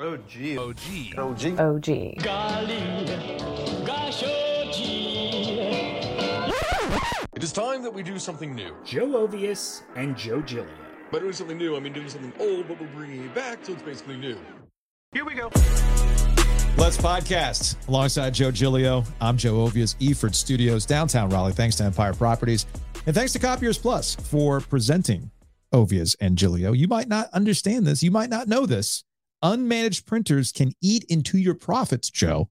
OG. OG. OG. OG. It is time that we do something new. Joe Ovies and Joe Giglio. By doing something new, I mean doing something old, but we're bringing it back, so it's basically new. Here we go. Let's podcast alongside Joe Giglio. I'm Joe Ovies, Eford Studios, downtown Raleigh. Thanks to Empire Properties. And thanks to Copiers Plus for presenting Ovies and Giglio. You might not understand this. You might not know this. Unmanaged printers can eat into your profits, Joe.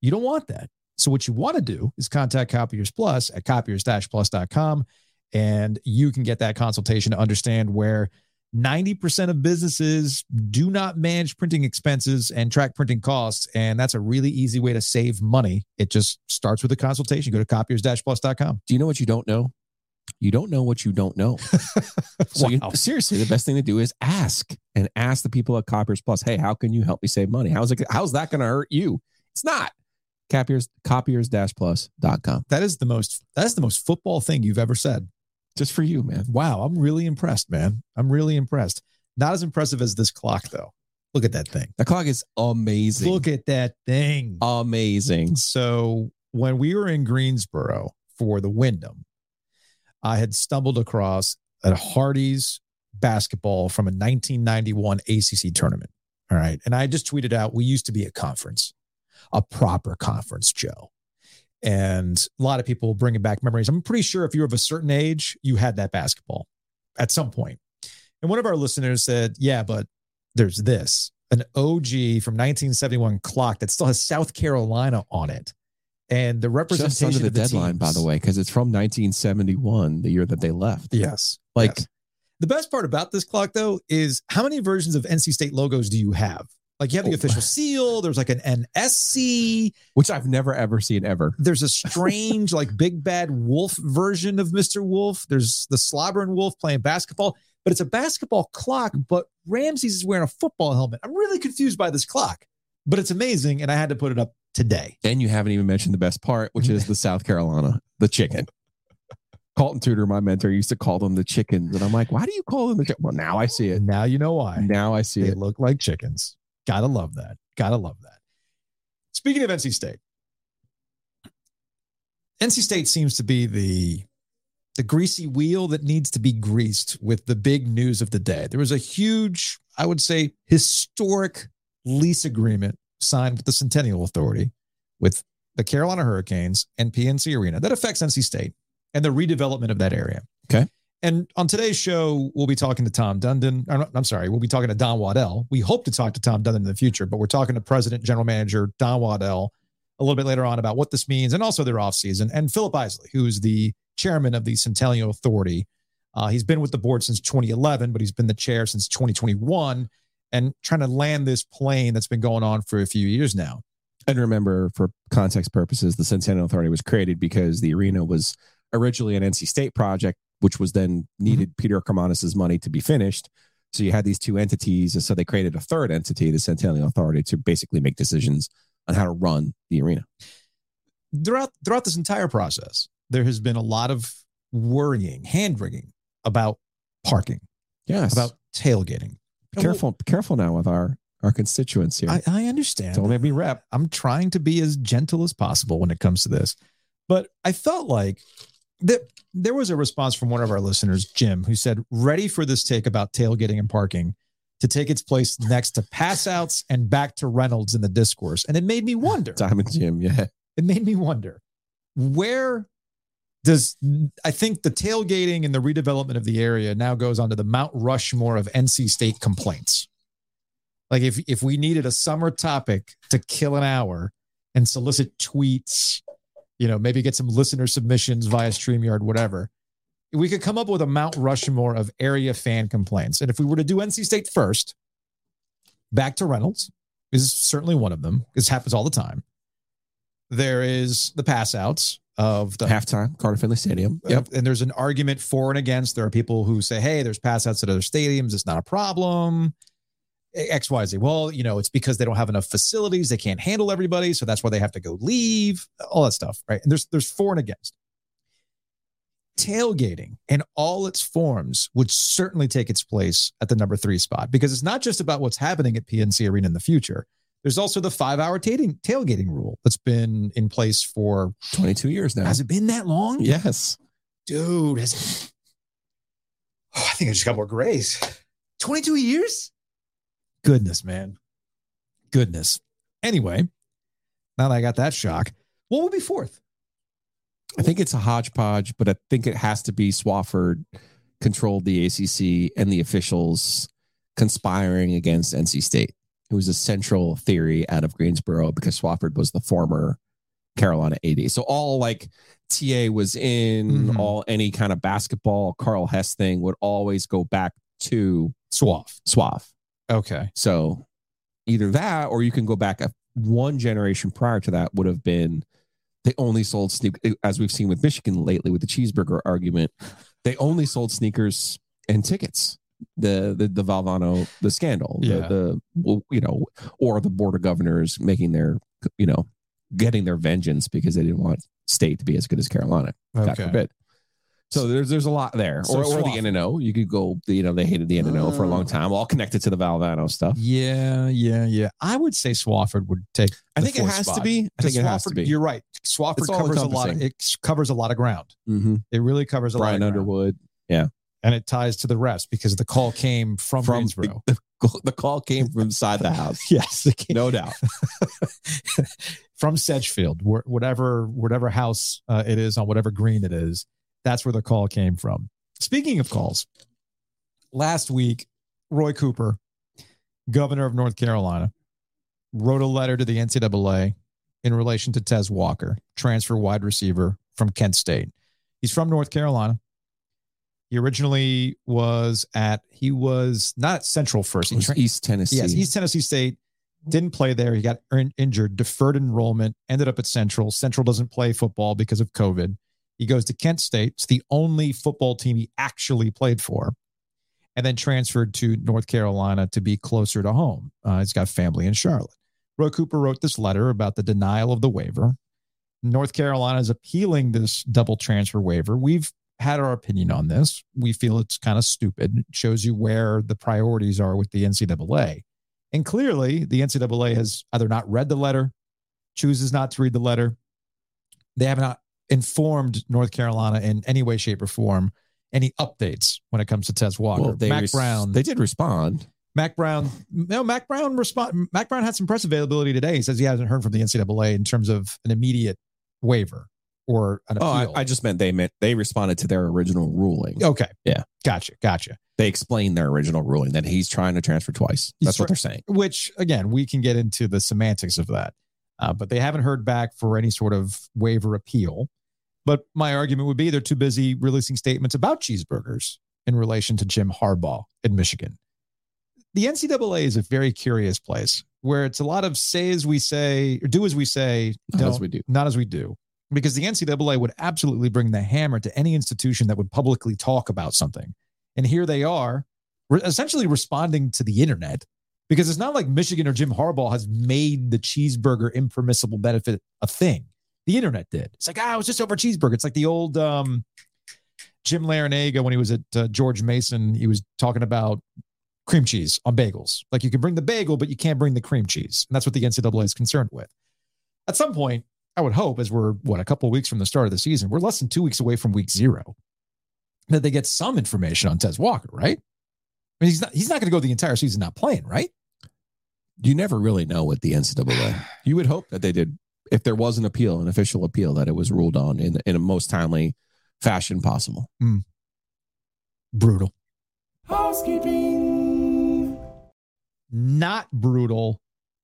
You don't want that. So what you want to do is contact Copiers Plus at copiers-plus.com and you can get that consultation to understand where 90% of businesses do not manage printing expenses and track printing costs. And that's a really easy way to save money. It just starts with a consultation. Go to copiers-plus.com. Do you know what you don't know? You don't know what you don't know. so you, seriously, the best thing to do is ask and ask the people at Copiers Plus, hey, how can you help me save money? How's it how's that going to hurt you? It's not. Copiers copiers-plus.com. That is the most that's the most football thing you've ever said. Just for you, man. Wow, I'm really impressed, man. I'm really impressed. Not as impressive as this clock though. Look at that thing. The clock is amazing. Look at that thing. amazing. So when we were in Greensboro for the Wyndham, I had stumbled across a Hardee's basketball from a 1991 ACC tournament. All right. And I just tweeted out, we used to be a conference, a proper conference, Joe. And a lot of people bringing back memories. I'm pretty sure if you're of a certain age, you had that basketball at some point. And one of our listeners said, yeah, but there's this an OG from 1971 clock that still has South Carolina on it. And the Just under the of the deadline, by the way, because it's from 1971, the year that they left. Yes. Like, yes. the best part about this clock, though, is how many versions of NC State logos do you have? Like you have the Oh. official seal, there's like an NSC, which I've never ever seen ever. there's a strange, like big bad wolf version of Mr. Wuf. There's the slobbering wolf playing basketball, but it's a basketball clock, but Ramses is wearing a football helmet. I'm really confused by this clock, but it's amazing. And I had to put it up today. And you haven't even mentioned the best part, which is the South Carolina, the chicken. Caulton Tudor, my mentor, used to call them the chickens. And I'm like, why do you call them the chicken? Well, now I see it. Now you know why. Now I see They it. look like chickens. Gotta love that. Gotta love that. Speaking of NC State, NC State seems to be the the greasy wheel that needs to be greased with the big news of the day. There was a huge, I would say, historic lease agreement signed with the Centennial Authority with the Carolina Hurricanes and PNC Arena that affects NC State and the redevelopment of that area. Okay. And on today's show, we'll be talking to Tom Dundon. I'm sorry, we'll be talking to Don Waddell. We hope to talk to Tom Dundon in the future, but we're talking to President General Manager Don Waddell a little bit later on about what this means and also their offseason. And Philip Isley, who's the chairman of the Centennial Authority. Uh, he's been with the board since 2011, but he's been the chair since 2021 and trying to land this plane that's been going on for a few years now. And remember, for context purposes, the Centennial Authority was created because the arena was originally an NC State project, which was then mm-hmm. needed Peter Karmanos' money to be finished. So you had these two entities. And so they created a third entity, the Centennial Authority, to basically make decisions on how to run the arena. throughout throughout this entire process, there has been a lot of worrying, hand wringing about parking, Yes. about tailgating. Careful, careful now with our our constituents here. I, I understand. Don't make me rep. I'm trying to be as gentle as possible when it comes to this. But I felt like that there was a response from one of our listeners, Jim, who said, ready for this take about tailgating and parking to take its place next to pass outs and back to Reynolds in the discourse. And it made me wonder. Diamond Jim, yeah. it made me wonder where does I think the tailgating and the redevelopment of the area now goes onto the Mount Rushmore of NC State complaints. Like if if we needed a summer topic to kill an hour and solicit tweets, you know, maybe get some listener submissions via StreamYard, whatever, we could come up with a Mount Rushmore of area fan complaints. And if we were to do NC State first, back to Reynolds is certainly one of them. This happens all the time. There is the pass outs of the Halftime, Carter Finley Stadium. Uh, yep. and there's an argument for and against. There are people who say, hey, there's pass outs at other stadiums. It's not a problem. X, Y, Z. Well, you know, it's because they don't have enough facilities. They can't handle everybody. So that's why they have to go leave, all that stuff. Right. And there's there's for and against. tailgating in all its forms would certainly take its place at the number three spot because it's not just about what's happening at PNC Arena in the future. There's also the five hour tailgating, tailgating rule that's been in place for 22 years now. has it been that long? Yes. Dude, has it? Oh, I think I just got more grays. 22 years? Goodness, man. Goodness. Anyway, now that I got that shock, what would be fourth? I think it's a hodgepodge, but I think it has to be Swafford controlled the ACC and the officials conspiring against NC State. It was a central theory out of Greensboro because Swafford was the former Carolina AD. So all like TA was in, Mhm. all any kind of basketball Karl Hess thing would always go back to Swaff. Swaff. Okay. So either that or you can go back a, one generation prior to that would have been they only sold sneak as we've seen with Michigan lately with the cheeseburger argument. They only sold sneakers and tickets. The the the Valvano the scandal, Yeah. the, the you know, or the board of governors making their you know getting their vengeance because they didn't want state to be as good as Carolina. God Okay. forbid. So there's there's a lot there, So or, or the Swaff. N&O. You could go, you know, they hated the N&O for a long time, all connected to the Valvano stuff. Yeah, yeah, yeah. I would say Swafford would take. I the think it fourth has to be. I Because think it has to be. You're right. Swafford covers a lot. Of, it covers a lot of ground. Mm-hmm. It really covers a Brian lot of ground. Underwood. And it ties to the rest because the call came from, From Greensboro. the, the call came from inside the house, yes, came no doubt. from Sedgefield, wh- whatever whatever house uh, it is on whatever green it is. That's where the call came from. Speaking of calls, last week, Roy Cooper, governor of North Carolina, wrote a letter to the NCAA in relation to Tez Walker, transfer wide receiver from Kent State. He's from North Carolina. He originally was at he was not at Central first. It was tra- East Tennessee. Yes, East Tennessee State didn't play there. He got in- injured, deferred enrollment, ended up at Central. Central doesn't play football because of COVID. He goes to Kent State. It's the only football team he actually played for, and then transferred to North Carolina to be closer to home. Uh, he's got family in Charlotte. Roy Cooper wrote this letter about the denial of the waiver. North Carolina is appealing this double transfer waiver. We've had our opinion on this. We feel it's kind of stupid. It shows you where the priorities are with the NCAA. And clearly, the NCAA has either not read the letter, chooses not to read the letter. They have not informed North Carolina in any way, shape, or form any updates when it comes to Tez Walker. Well, they Mack res- Brown, They did respond. Mack Brown, no, Mack Brown respond. Mack Brown had some press availability today. He says he hasn't heard from the NCAA in terms of an immediate waiver or an Oh, appeal. I, I just meant they meant they responded to their original ruling. okay, Yeah. gotcha, gotcha. They explained their original ruling that he's trying to transfer twice. He's That's what they're saying. which again we can get into the semantics of that uh, but they haven't heard back for any sort of waiver appeal but my argument would be they're too busy releasing statements about cheeseburgers in relation to jim harbaugh in michigan the ncaa is a very curious place where it's a lot of say as we say or do as we say Not as we do. not as we do because the ncaa would absolutely bring the hammer to any institution that would publicly talk about something and here they are re- essentially responding to the internet because it's not like Michigan or Jim Harbaugh has made the cheeseburger impermissible benefit a thing. The internet did. It's like, ah, it was just over cheeseburger. It's like the old um, Jim Larranaga when he was at uh, George Mason. He was talking about cream cheese on bagels. Like you can bring the bagel, but you can't bring the cream cheese. And that's what the NCAA is concerned with. At some point, I would hope, as we're what a couple of weeks from the start of the season, we're less than two weeks away from week zero, that they get some information on Tez Walker, right? I mean, he's not he's not going to go the entire season not playing, right? You never really know with the NCAA. You would hope that they did, if there was an appeal, an official appeal, that it was ruled on in in a most timely fashion possible. Hmm. Brutal. Housekeeping. Not brutal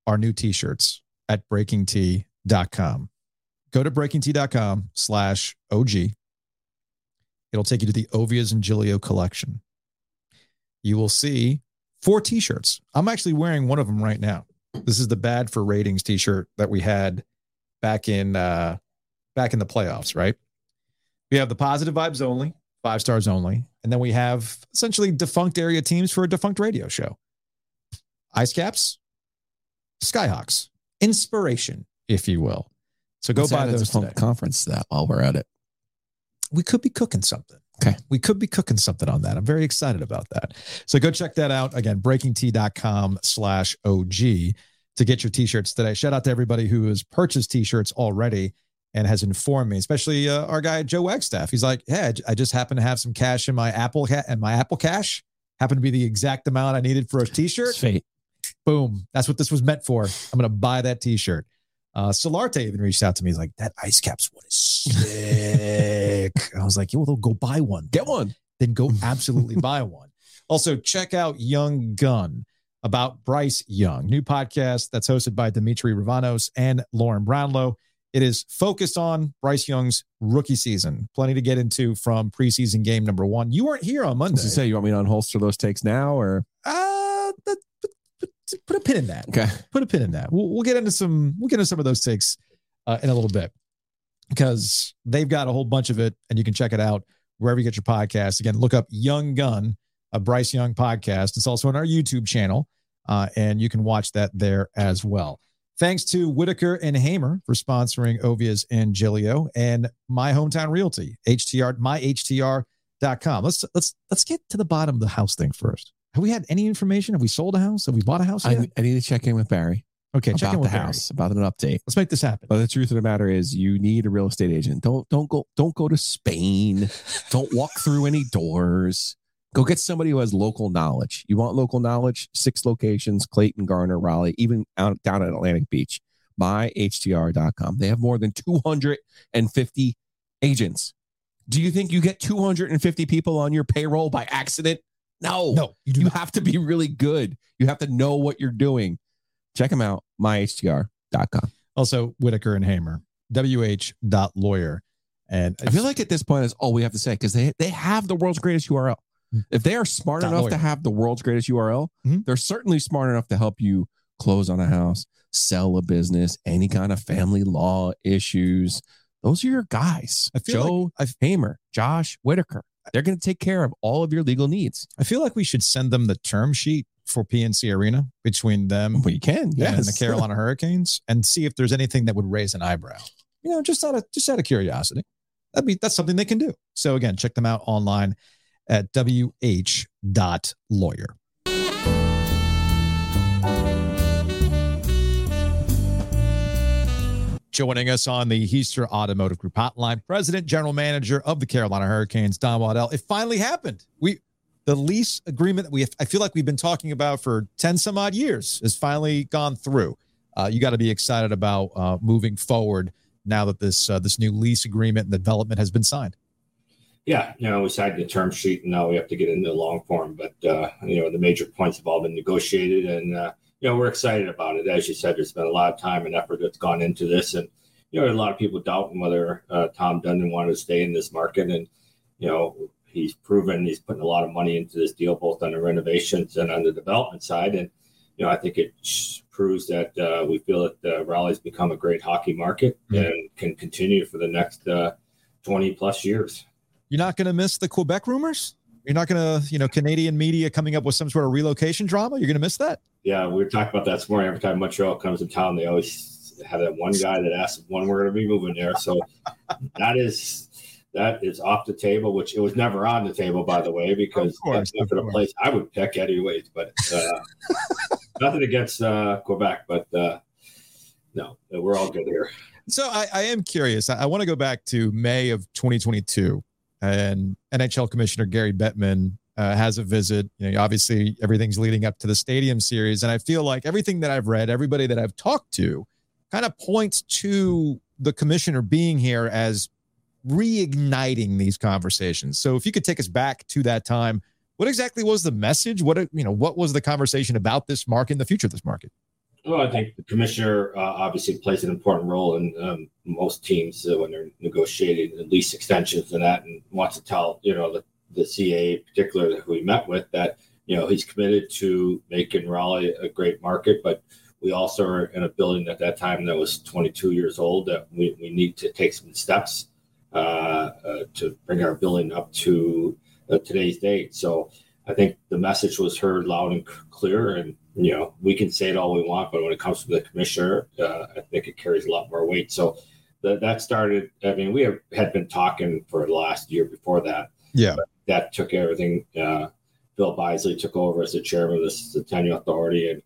are new t-shirts at breakingt.com. Go to breakingt.com slash OG. It'll take you to the Ovies and Giglio collection. You will see four t-shirts. I'm actually wearing one of them right now. This is the bad for ratings t-shirt that we had back in uh back in the playoffs, right? We have the positive vibes only, five stars only, and then we have essentially defunct area teams for a defunct radio show. Ice Caps, Skyhawks, inspiration, if you will. So go Let's buy those today. conference that while we're at it. we could be cooking something. Okay. We could be cooking something on that. I'm very excited about that. So go check that out. Again, breakingt.com slash OG to get your t-shirts today. Shout out to everybody who has purchased t-shirts already and has informed me, especially uh, our guy Joe Wagstaff. He's like, "Yeah, I just happen to have some cash in my Apple ca- and my Apple Cash happened to be the exact amount I needed for a t-shirt. Boom, that's what this was meant for. I'm gonna buy that t-shirt." Uh, Solarte even reached out to me. He's like, "That ice caps one is sick." I was like, "Yo, they'll go buy one. Get one. Then go absolutely buy one." Also, check out Young Gun about Bryce Young, new podcast that's hosted by Demetri Ravanos and Lauren Brownlow. It is focused on Bryce Young's rookie season. Plenty to get into from preseason game number one. You weren't here on Monday. gonna say, you want me to unholster those takes now or Uh, that, put, a pin in that. okay? Put a pin in that. We'll, we'll get into some. We'll get into some of those takes uh, in a little bit because they've got a whole bunch of it, and you can check it out wherever you get your podcast. Again, look up Young Gun, a Bryce Young podcast. It's also on our YouTube channel, uh, and you can watch that there as well. Thanks to Whitaker and Hamer for sponsoring Ovies and Giglio and my hometown realty, HTR, myhtr.com. Let's let's let's get to the bottom of the house thing first. Have we had any information? Have we sold a house? Have we bought a house yet? I, I need to check in with Barry okay, check about in the with Barry. house, about an update. Let's make this happen. But the truth of the matter is, you need a real estate agent. Don't don't go don't go to Spain. don't walk through any doors. Go get somebody who has local knowledge. You want local knowledge? Six locations: Clayton, Garner, Raleigh, even out down at Atlantic Beach. MyHTR.com. They have more than 250 agents. Do you think you get 250 people on your payroll by accident? No. No, you You have to be really good. You have to know what you're doing. Check them out. MyHTR.com. Also, Whitaker and Hamer, wh.lawyer. And I feel like at this point is all we have to say because they they have the world's greatest URL. If they are smart enough lawyer. to have the world's greatest URL, Mhm. they're certainly smart enough to help you close on a house, sell a business, any kind of family law issues. Those are your guys. I feel Joe like Hamer, Josh Whitaker. They're going to take care of all of your legal needs. I feel like we should send them the term sheet for PNC Arena between them We can, yes. and the Carolina Hurricanes and see if there's anything that would raise an eyebrow. You know, just out of just out of curiosity. That'd be that's something they can do. So again, check them out online at wh.lawyer. Joining us on the Hiester Automotive Group hotline, President General Manager of the Carolina Hurricanes, Don Waddell. It finally happened. We the lease agreement that we I feel like we've been talking about for 10 some odd years has finally gone through. Uh, you got to be excited about uh, moving forward now that this uh, this new lease agreement and development has been signed. Yeah, you know, we signed the term sheet and now we have to get into the long form. But, uh, you know, the major points have all been negotiated and, uh, you know, we're excited about it. As you said, there's been a lot of time and effort that's gone into this. And, you know, a lot of people doubting whether uh, Tom Dundon wanted to stay in this market. And, you know, he's proven he's putting a lot of money into this deal, both on the renovations and on the development side. And, you know, I think it proves that uh, we feel that uh, Raleigh's become a great hockey market Mhm. and can continue for the next uh, 20 plus years. You're not going to miss the Quebec rumors. You're not going to, you know, Canadian media coming up with some sort of relocation drama. You're going to miss that. Yeah, we were talking about that this morning. Every time Montreal comes to town, they always have that one guy that asks when we're going to be moving there. So that is that is off the table, which it was never on the table, by the way, because Of course, that's not the place I would pick anyways. But uh, nothing against uh, Quebec, but uh, no, we're all good here. So I, I am curious. I, I want to go back to May of 2022, and NHL Commissioner Gary Bettman uh, has a visit. You know, obviously everything's leading up to the Stadium Series, and I feel like everything that I've read, everybody that I've talked to, kind of points to the commissioner being here as reigniting these conversations. So if you could take us back to that time, what exactly was the message? What you know, what was the conversation about this market and the future of this market? Well, I think the commissioner uh, obviously plays an important role in um, most teams uh, when they're negotiating lease extensions and that, and wants to tell you know the the CA, in particular who we met with, that you know he's committed to making Raleigh a great market, but we also are in a building at that time that was 22 years old that we, we need to take some steps uh, uh, to bring our building up to uh, today's date. So I think the message was heard loud and clear, and you know we can say it all we want, but when it comes to the commissioner, uh, I think it carries a lot more weight. So that that started. I mean, we have, had been talking for the last year before that. Yeah. That took everything. Uh, Phil Isley took over as the chairman of the Centennial Authority, and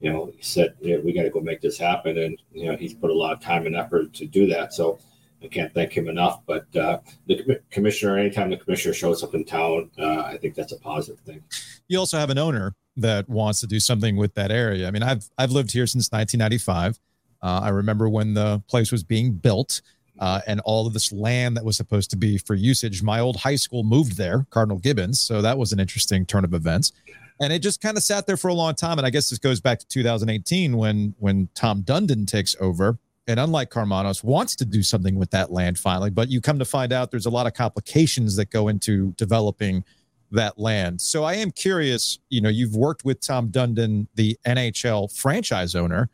you know, he said, yeah, "We got to go make this happen." And you know, he's put a lot of time and effort to do that. So I can't thank him enough. But uh, the commissioner, anytime the commissioner shows up in town, uh, I think that's a positive thing. You also have an owner that wants to do something with that area. I mean, I've I've lived here since 1995. Uh, I remember when the place was being built. Uh, and all of this land that was supposed to be for usage. My old high school moved there, Cardinal Gibbons. So that was an interesting turn of events. And it just kind of sat there for a long time. And I guess this goes back to 2018 when when Tom Dundon takes over and unlike Karmanos, wants to do something with that land finally. But you come to find out there's a lot of complications that go into developing that land. So I am curious. You know, you've worked with Tom Dundon, the NHL franchise owner,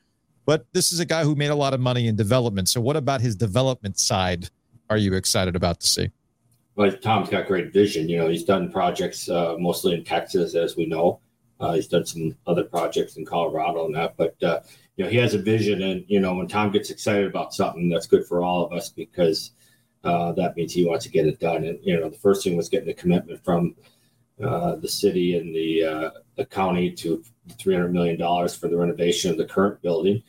but this is a guy who made a lot of money in development. So what about his development side? Are you excited about to see? Well, Tom's got great vision. You know, he's done projects uh, mostly in Texas, as we know. Uh, he's done some other projects in Colorado and that, but uh, you know, he has a vision, and you know, when Tom gets excited about something, that's good for all of us because uh, that means he wants to get it done. And you know, the first thing was getting a commitment from uh, the city and the uh, the county to three hundred million dollars for the renovation of the current building.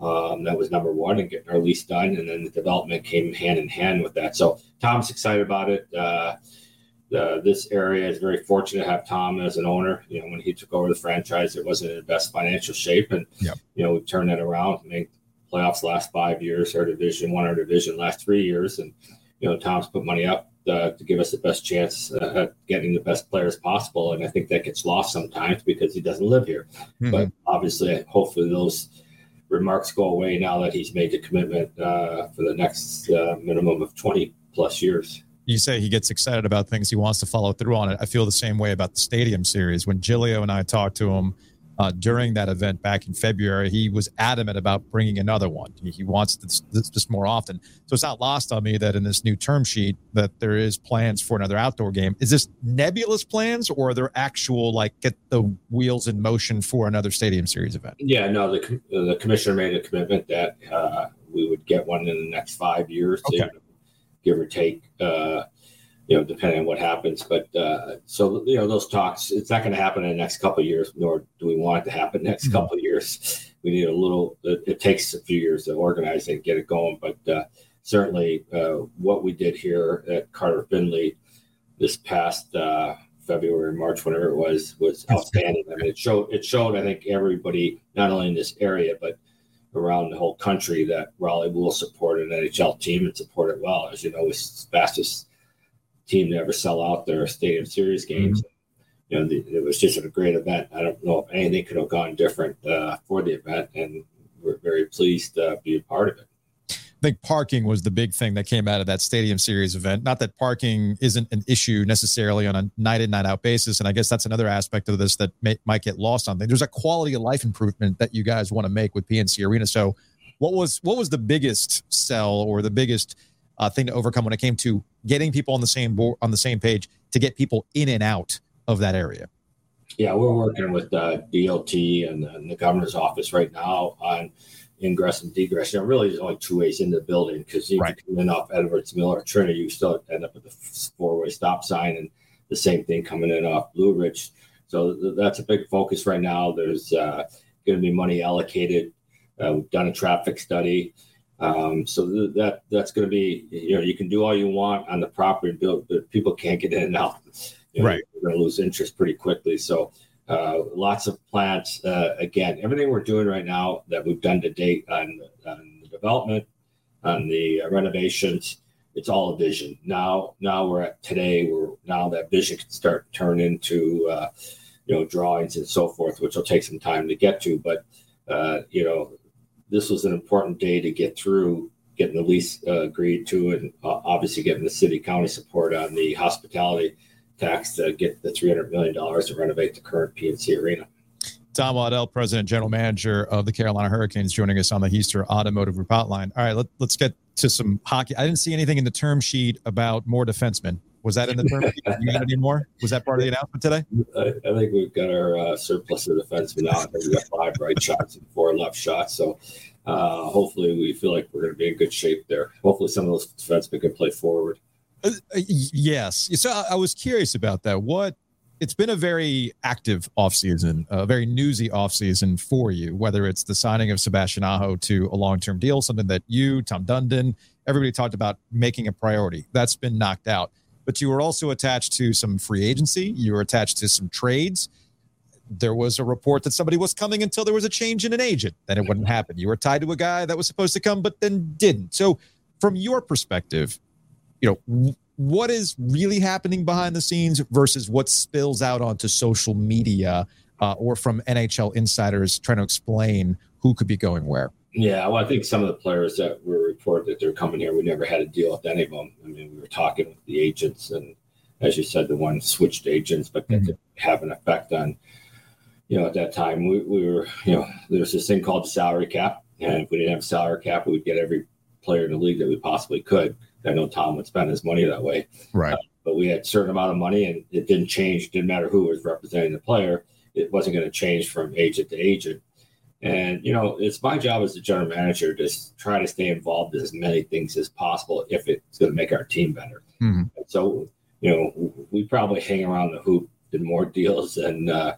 Um, that was number one, and getting our lease done, and then the development came hand in hand with that. So Tom's excited about it. Uh, uh, this area is very fortunate to have Tom as an owner. You know, when he took over the franchise, it wasn't in the best financial shape, and yep. you know we've turned that around. Made playoffs last five years, our division won our division last three years, and you know Tom's put money up uh, to give us the best chance uh, at getting the best players possible. And I think that gets lost sometimes because he doesn't live here. Mm-hmm. But obviously, hopefully those remarks go away now that he's made the commitment uh, for the next uh, minimum of twenty plus years you say he gets excited about things he wants to follow through on it. I feel the same way about the stadium series. When Giglio and I talked to him uh, during that event back in February, he was adamant about bringing another one. He, he wants this, this, this, more often. So it's not lost on me that in this new term sheet that there is plans for another outdoor game. Is this nebulous plans or are there actual like get the wheels in motion for another stadium series event? Yeah, no. The the commissioner made a commitment that uh, we would get one in the next five years. Okay give or take, uh, you know, depending on what happens. But uh, so you know, those talks, it's not going to happen in the next couple of years, nor do we want it to happen next mm-hmm. couple of years. We need a little. It, it, takes a few years to organize and get it going, but uh, certainly uh, what we did here at Carter Finley this past. Uh, February, March, whatever it was, was outstanding. I mean, it showed it showed I think everybody, not only in this area, but around the whole country that Raleigh will support an NHL team and support it well. As you know, it's the fastest team to ever sell out their stadium series games. Mm-hmm. You know, the, it was just a great event. I don't know if anything could have gone different uh, for the event, and we're very pleased to be a part of it. Think parking was the big thing that came out of that stadium series event. Not that parking isn't an issue necessarily on a night in, night out basis. And I guess that's another aspect of this that may, might get lost on things. There's a quality of life improvement that you guys want to make with PNC Arena. So what was, what was the biggest sell or the biggest uh, thing to overcome when it came to getting people on the same board, on the same page to get people in and out of that area? Yeah, we're working with uh, DOT and, and the governor's office right now on ingress and degress. You know, really, there's only two ways into the building because you right. come in off Edwards Mill or Trinity, you still end up with the four way stop sign, and the same thing coming in off Blue Ridge. So th- that's a big focus right now. There's uh, going to be money allocated. Uh, we've done a traffic study. Um, so th- that that's going to be you know you can do all you want on the property, build, but people can't get in and out. You know, right, you're going to lose interest pretty quickly. So lots of plants. Uh, again, everything we're doing right now that we've done to date on, the development, on the uh, renovations, it's all a vision. Now, now we're at today. We're now that vision can start to turn into uh, you know drawings and so forth, which will take some time to get to. But uh, you know, this was an important day to get through getting the lease uh, agreed to, and obviously getting the city county support on the hospitality tax to get the $300 million to renovate the current PNC arena. Tom Waddell, President General Manager of the Carolina Hurricanes, joining us on the Hiester Automotive Group Hotline. All right, let, us get to some hockey. I didn't see anything in the term sheet about more defensemen. Was that in the term sheet? You got any more? Was that part of the announcement today? I, I think we've got our uh, surplus of defensemen now. I think we got five right shots and four left shots. So uh, hopefully we feel like we're going to be in good shape there. Hopefully some of those defensemen can play forward. Uh, uh yes. So I, I was curious about that. What it's been a very active offseason, a very newsy offseason for you, whether it's the signing of Sebastian Aho to a long term deal, something that you, Tom Dundon, everybody talked about making a priority. That's been knocked out. But you were also attached to some free agency, you were attached to some trades. There was a report that somebody was coming until there was a change in an agent. Then it wouldn't happen. You were tied to a guy that was supposed to come, but then didn't. So, from your perspective, you know, what is really happening behind the scenes versus what spills out onto social media uh, or from NHL insiders trying to explain who could be going where? Yeah, well, I think some of the players that were reported that they're coming here, we never had a deal with any of them. I mean, we were talking with the agents, and as you said, the one switched agents, but that mm-hmm. could have an effect on, you know, at that time we, we were, you know, there's this thing called the salary cap, and if we didn't have a salary cap, we would get every player in the league that we possibly could. I know Tom would spend his money that way. Right. Uh, but we had a certain amount of money and it didn't change. Didn't matter who was representing the player. It wasn't going to change from agent to agent. And, you know, it's my job as the general manager to try to stay involved in as many things as possible if it's going to make our team better. Mm-hmm. So, you know, we probably hang around the hoop in more deals than, uh,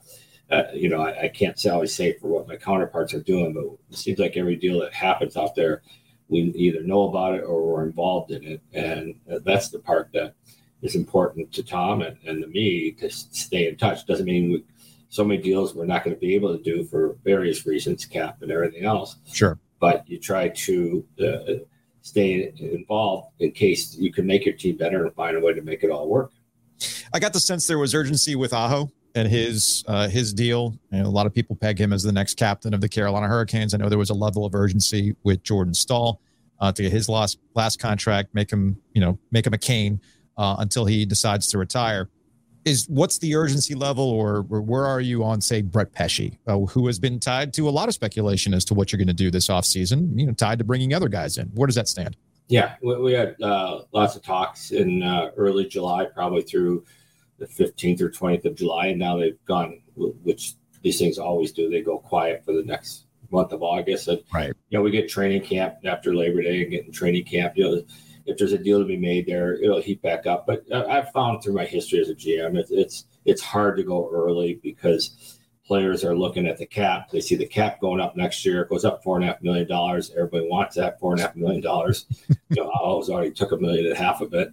uh, you know, I, I, can't say always say for what my counterparts are doing, but it seems like every deal that happens out there, we either know about it or we're involved in it. And that's the part that is important to Tom and, and to me to stay in touch. Doesn't mean we, so many deals we're not going to be able to do for various reasons, cap and everything else. Sure. But you try to uh, stay involved in case you can make your team better and find a way to make it all work. I got the sense there was urgency with Aho and his uh, his deal. You know, a lot of people peg him as the next captain of the Carolina Hurricanes. I know there was a level of urgency with Jordan Staal uh, to get his last last contract, make him you know make him a Cane uh, until he decides to retire. Is what's the urgency level, or, or where are you on say Brett Pesce, uh, who has been tied to a lot of speculation as to what you're going to do this offseason, you know, tied to bringing other guys in. Where does that stand? Yeah, we, we had uh, lots of talks in uh, early July, probably through the 15th or 20th of July, and now they've gone, which these things always do. They go quiet for the next month of August. And, right. You know, we get training camp after Labor Day and getting training camp. You know, if there's a deal to be made there, it'll heat back up. But I've found through my history as a GM, it's it's, it's hard to go early because players are looking at the cap. They see the cap going up next year. It goes up four and a half million dollars. Everybody wants that four and a half million dollars. you know, I always already took a million and a half of it.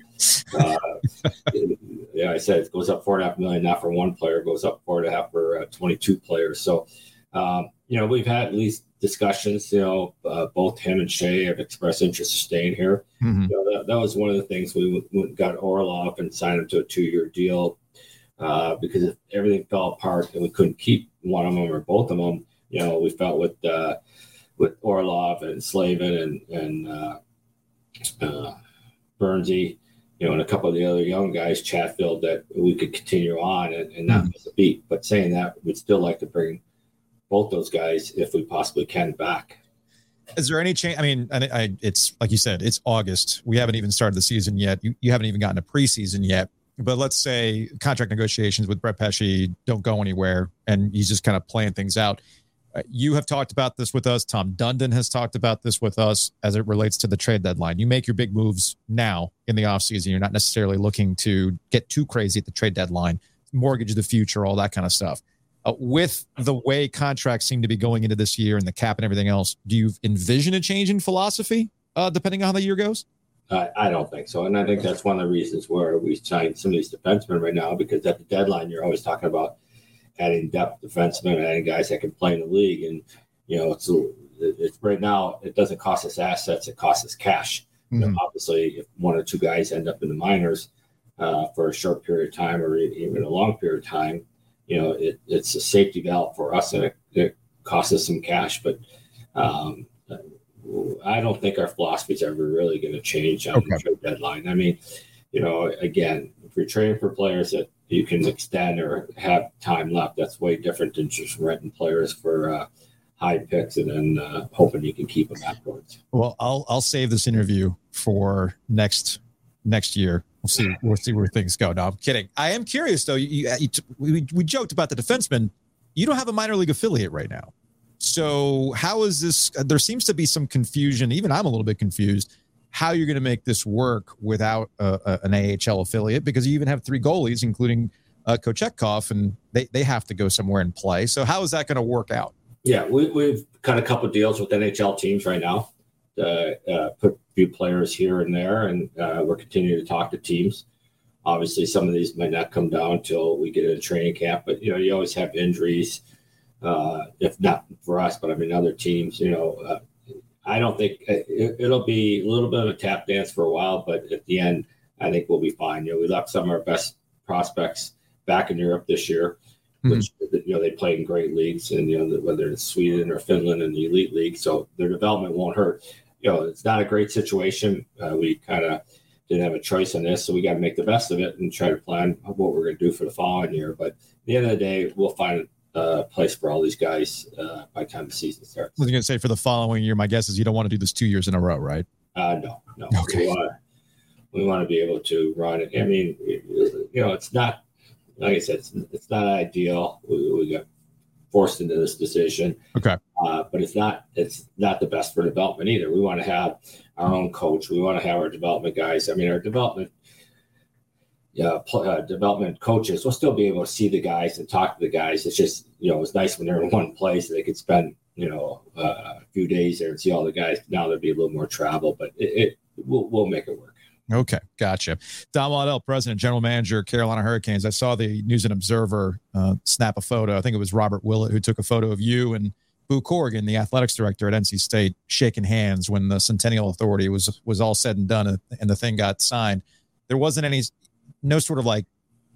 Uh, yeah, I said it goes up four and a half million, not for one player. It goes up four and a half for uh, 22 players. So, um, you know, we've had at least discussions. You know, uh, both him and Skjei have expressed interest in staying here. Mm-hmm. You know, that, that, was one of the things we went, got Orlov and signed him to a two-year deal uh, because if everything fell apart and we couldn't keep one of them or both of them, you know, we felt with uh, with Orlov and Slavin and and uh, uh, Bernsey, you know, and a couple of the other young guys, Chatfield, that we could continue on and, and not mm-hmm. miss a beat. But saying that, we'd still like to bring both those guys if we possibly can back. Is there any change? I mean, I, I, it's like you said, it's August. We haven't even started the season yet. You, you haven't even gotten a preseason yet but let's say contract negotiations with Brett Pesce don't go anywhere and he's just kind of playing things out. Uh, you have talked about this with us. Tom Dundon has talked about this with us as it relates to the trade deadline. You make your big moves now in the offseason. You're not necessarily looking to get too crazy at the trade deadline, mortgage the future, all that kind of stuff. Uh, with the way contracts seem to be going into this year and the cap and everything else, do you envision a change in philosophy uh, depending on how the year goes? I, I don't think so. And I think that's one of the reasons where we signed some of these defensemen right now because at the deadline, you're always talking about adding depth defensemen, adding guys that can play in the league. And, you know, it's, it's right now, it doesn't cost us assets, it costs us cash. Mm-hmm. You know, obviously, if one or two guys end up in the minors uh, for a short period of time or even a long period of time, you know, it, it's a safety valve for us and it, it costs us some cash. But, um, I don't think our philosophy is ever really going to change on okay. the trade deadline. I mean, you know, again, if you're trading for players that you can extend or have time left, that's way different than just renting players for uh, high picks and then uh, hoping you can keep them afterwards. Well, I'll I'll save this interview for next next year. We'll see. We'll see where things go. No, I'm kidding. I am curious though. You, you, we, we joked about the defenseman. You don't have a minor league affiliate right now. So, how is this? There seems to be some confusion. Even I'm a little bit confused how you're going to make this work without an AHL affiliate because you even have three goalies, including uh, Kochetkov, and they, they have to go somewhere and play. So, how is that going to work out? Yeah, we, we've got a couple deals with NHL teams right now. Uh, uh, put a few players here and there, and uh, we're continuing to talk to teams. Obviously, some of these might not come down until we get into training camp, but you know, you always have injuries. Uh, if not for us, but I mean, other teams, you know, uh, I don't think uh, it, will be a little bit of a tap dance for a while, but at the end, I think we'll be fine. You know, we left some of our best prospects back in Europe this year, mm-hmm. which you know they play in great leagues, and you know whether it's Sweden or Finland in the elite league, so their development won't hurt. You know, it's not a great situation. Uh, we kind of didn't have a choice in this, so we got to make the best of it and try to plan what we're going to do for the following year. But at the end of the day, we'll find uh, place for all these guys uh, by the time the season starts. I was going to say for the following year, my guess is you don't want to do this two years in a row, right? Uh, no, no. Okay. We want, we want to be able to run it. I mean, you know, it's not like I said, it's, it's not ideal. We, we, got forced into this decision. Okay. Uh, but it's not it's not the best for development either. We want to have our own coach. We want to have our development guys. I mean, our development uh, uh, development coaches will still be able to see the guys and talk to the guys. It's just you know it's nice when they're in one place and they could spend you know uh, a few days there and see all the guys. Now there'll be a little more travel, but it, it we'll, we'll make it work. Okay, gotcha. Don Waddell, president, general manager, Carolina Hurricanes. I saw the News and Observer uh, snap a photo. I think it was Robert Willett who took a photo of you and Boo Corrigan, the athletics director at NC State, shaking hands when the Centennial Authority was was all said and done and the thing got signed. There wasn't any no sort of like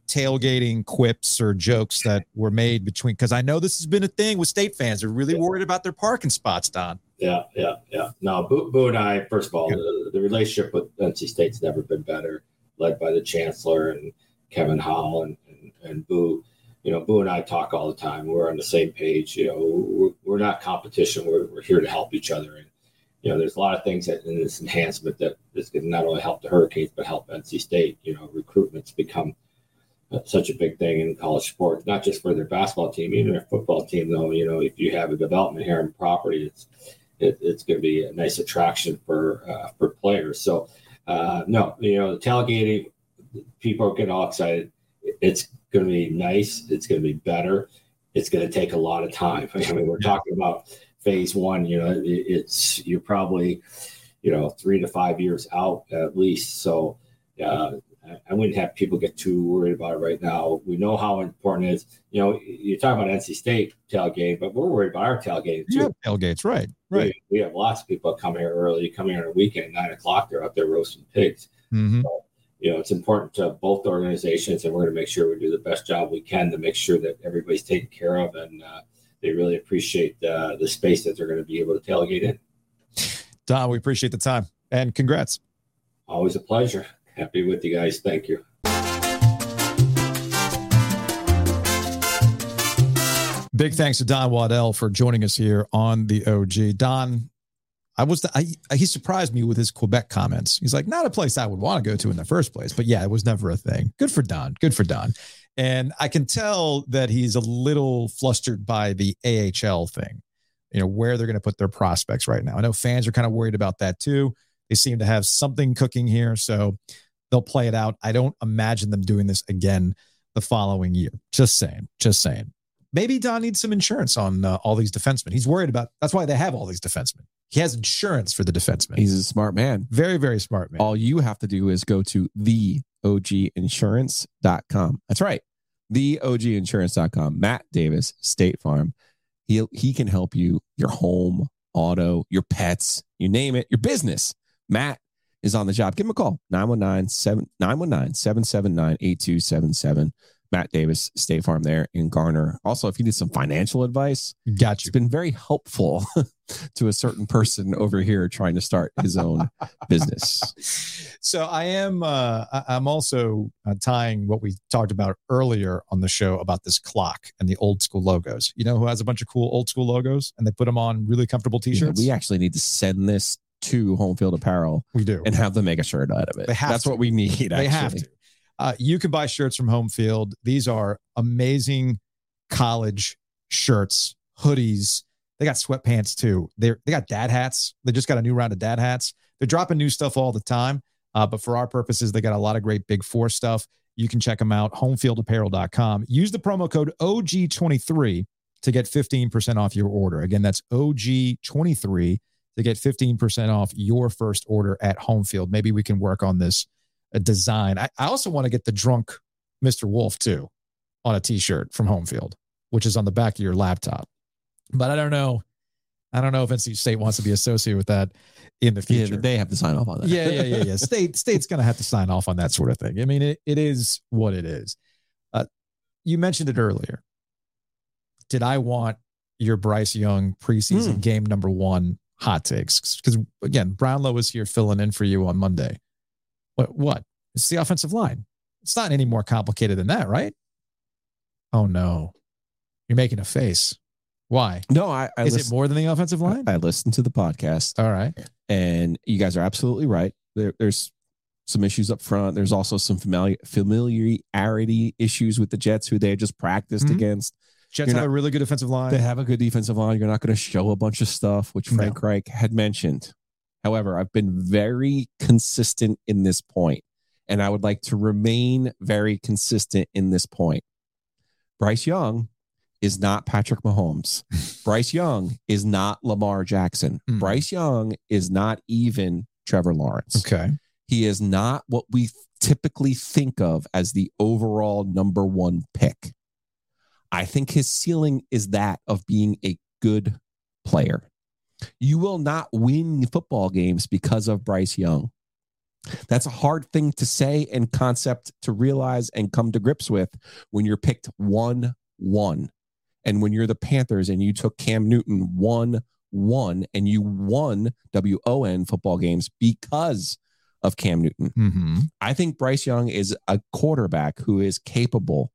tailgating quips or jokes that were made between because I know this has been a thing with state fans. They're really worried about their parking spots, Don. Yeah, yeah, yeah. No, Boo, Boo and I, first of all, yeah. the, the, relationship with NC State's never been better, led by the chancellor and Kevin Howell and, and, and Boo. You know, Boo and I talk all the time. We're on the same page. You know, we're, we're not competition. We're, we're here to help each other. And you know, there's a lot of things that in this enhancement that is going to not only help the Hurricanes but help NC State. You know, recruitment's become such a big thing in college sports, not just for their basketball team, even their football team. Though, you know, if you have a development here in property, it's it, it's going to be a nice attraction for uh, for players. So, uh, no, you know, the tailgating, people are getting all excited. It's going to be nice. It's going to be better. It's going to take a lot of time. I mean, we're talking about phase one, you know, it's you're probably, you know, three to five years out at least. So uh, I wouldn't have people get too worried about it right now. We know how important it is. You know, you're talking about NC State tailgate, but we're worried about our tailgate too. Yeah, tailgates, right? Right. We, we, have lots of people come here early, come here on a weekend, nine o'clock. They're up there roasting pigs. Mm-hmm. So, you know, it's important to both organizations, and we're going to make sure we do the best job we can to make sure that everybody's taken care of and uh, they really appreciate uh, the space that they're going to be able to tailgate in. Don, we appreciate the time and congrats. Always a pleasure. Happy with you guys. Thank you. Big thanks to Don Waddell for joining us here on the OG. Don, I was the, I, he surprised me with his Quebec comments. He's like, not a place I would want to go to in the first place, but yeah, it was never a thing. Good for Don. Good for Don. And I can tell that he's a little flustered by the AHL thing, you know, where they're going to put their prospects right now. I know fans are kind of worried about that too. They seem to have something cooking here, so they'll play it out. I don't imagine them doing this again the following year. Just saying, just saying. Maybe Don needs some insurance on uh, all these defensemen. He's worried about. That's why they have all these defensemen. He has insurance for the defensemen. He's a smart man. Very, very smart man. All you have to do is go to theoginsurance.com. That's right theoginsurance.com. Matt Davis, State Farm. He he can help you your home, auto, your pets, you name it, your business. Matt is on the job. Give him a call 919 779 8277. Matt Davis, State Farm there in Garner. Also, if you need some financial advice, got you. It's been very helpful to a certain person over here trying to start his own business. So I am. Uh, I'm also uh, tying what we talked about earlier on the show about this clock and the old school logos. You know who has a bunch of cool old school logos and they put them on really comfortable T-shirts. Yeah, we actually need to send this to Home Field Apparel. We do, and have them make a shirt out of it. That's to. what we need. Actually. They have to. Uh, you can buy shirts from Home Field. These are amazing college shirts, hoodies, They got sweatpants too. They they got dad hats. They just got a new round of dad hats. They're dropping new stuff all the time. Uh, but for our purposes, they got a lot of great Big Four stuff. You can check them out, homefieldapparel.com. Use the promo code OG23 to get 15% off your order. Again, that's OG23 to get 15% off your first order at Homefield. Maybe we can work on this uh, design. I, I also want to get the drunk Mr. Wuf too on a t-shirt from Homefield, which is on the back of your laptop. But I don't know. I don't know if NC State wants to be associated with that in the Yeah, future. they have to sign off on that. yeah, yeah, yeah, yeah. State state's gonna have to sign off on that sort of thing. I mean, it, it is what it is. Uh, you mentioned it earlier. Did I want your Bryce Young preseason Hmm. game number one hot takes? Because again, Brownlow is here filling in for you on Monday. What? What? It's the offensive line. It's not any more complicated than that, right? Oh no, you're making a face. Why? No, I, I is listen- it more than the offensive line? I listened to the podcast. All right. and you guys are absolutely right. There, there's some issues up front. There's also some familiar, familiarity issues with the Jets, who they just practiced Mhm. against. Jets You're have not- a really good defensive line. They have a good defensive line. You're not going to show a bunch of stuff, which Frank Reich had mentioned. However, I've been very consistent in this point, and I would like to remain very consistent in this point. Bryce Young is not Patrick Mahomes. Bryce Young is not Lamar Jackson. Mm. Bryce Young is not even Trevor Lawrence. okay. He is not what we typically think of as the overall number one pick. I think his ceiling is that of being a good player. You will not win football games because of Bryce Young. That's a hard thing to say and concept to realize and come to grips with when you're picked 1 1. And when you're the Panthers and you took Cam Newton 1 1 and you won WON football games because of Cam Newton. Mm-hmm. I think Bryce Young is a quarterback who is capable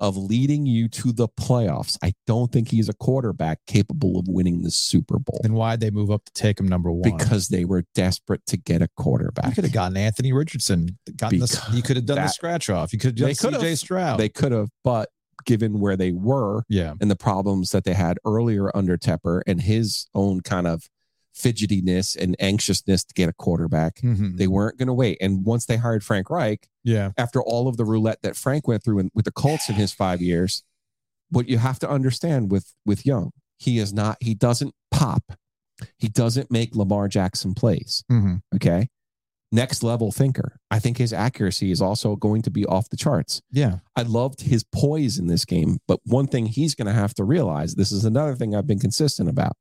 of leading you to the playoffs. I don't think he's a quarterback capable of winning the Super Bowl Then why'd they move up to take him number one? because they were desperate to get a quarterback. you could have gotten Anthony Richardson. Gotten the, you could have done the scratch off. You could have done. CJ Stroud. They could have, but given where they were yeah. and the problems that they had earlier under Tepper and his own kind of fidgetiness and anxiousness to get a quarterback, Mhm. they weren't going to wait. And once they hired Frank Reich, yeah. after all of the roulette that Frank went through in, with the Colts in his five years, what you have to understand with with Young, he is not. He doesn't pop. He doesn't make Lamar Jackson plays. Mhm. Okay, next level thinker. I think his accuracy is also going to be off the charts. Yeah. I loved his poise in this game, but one thing he's going to have to realize. This is another thing I've been consistent about.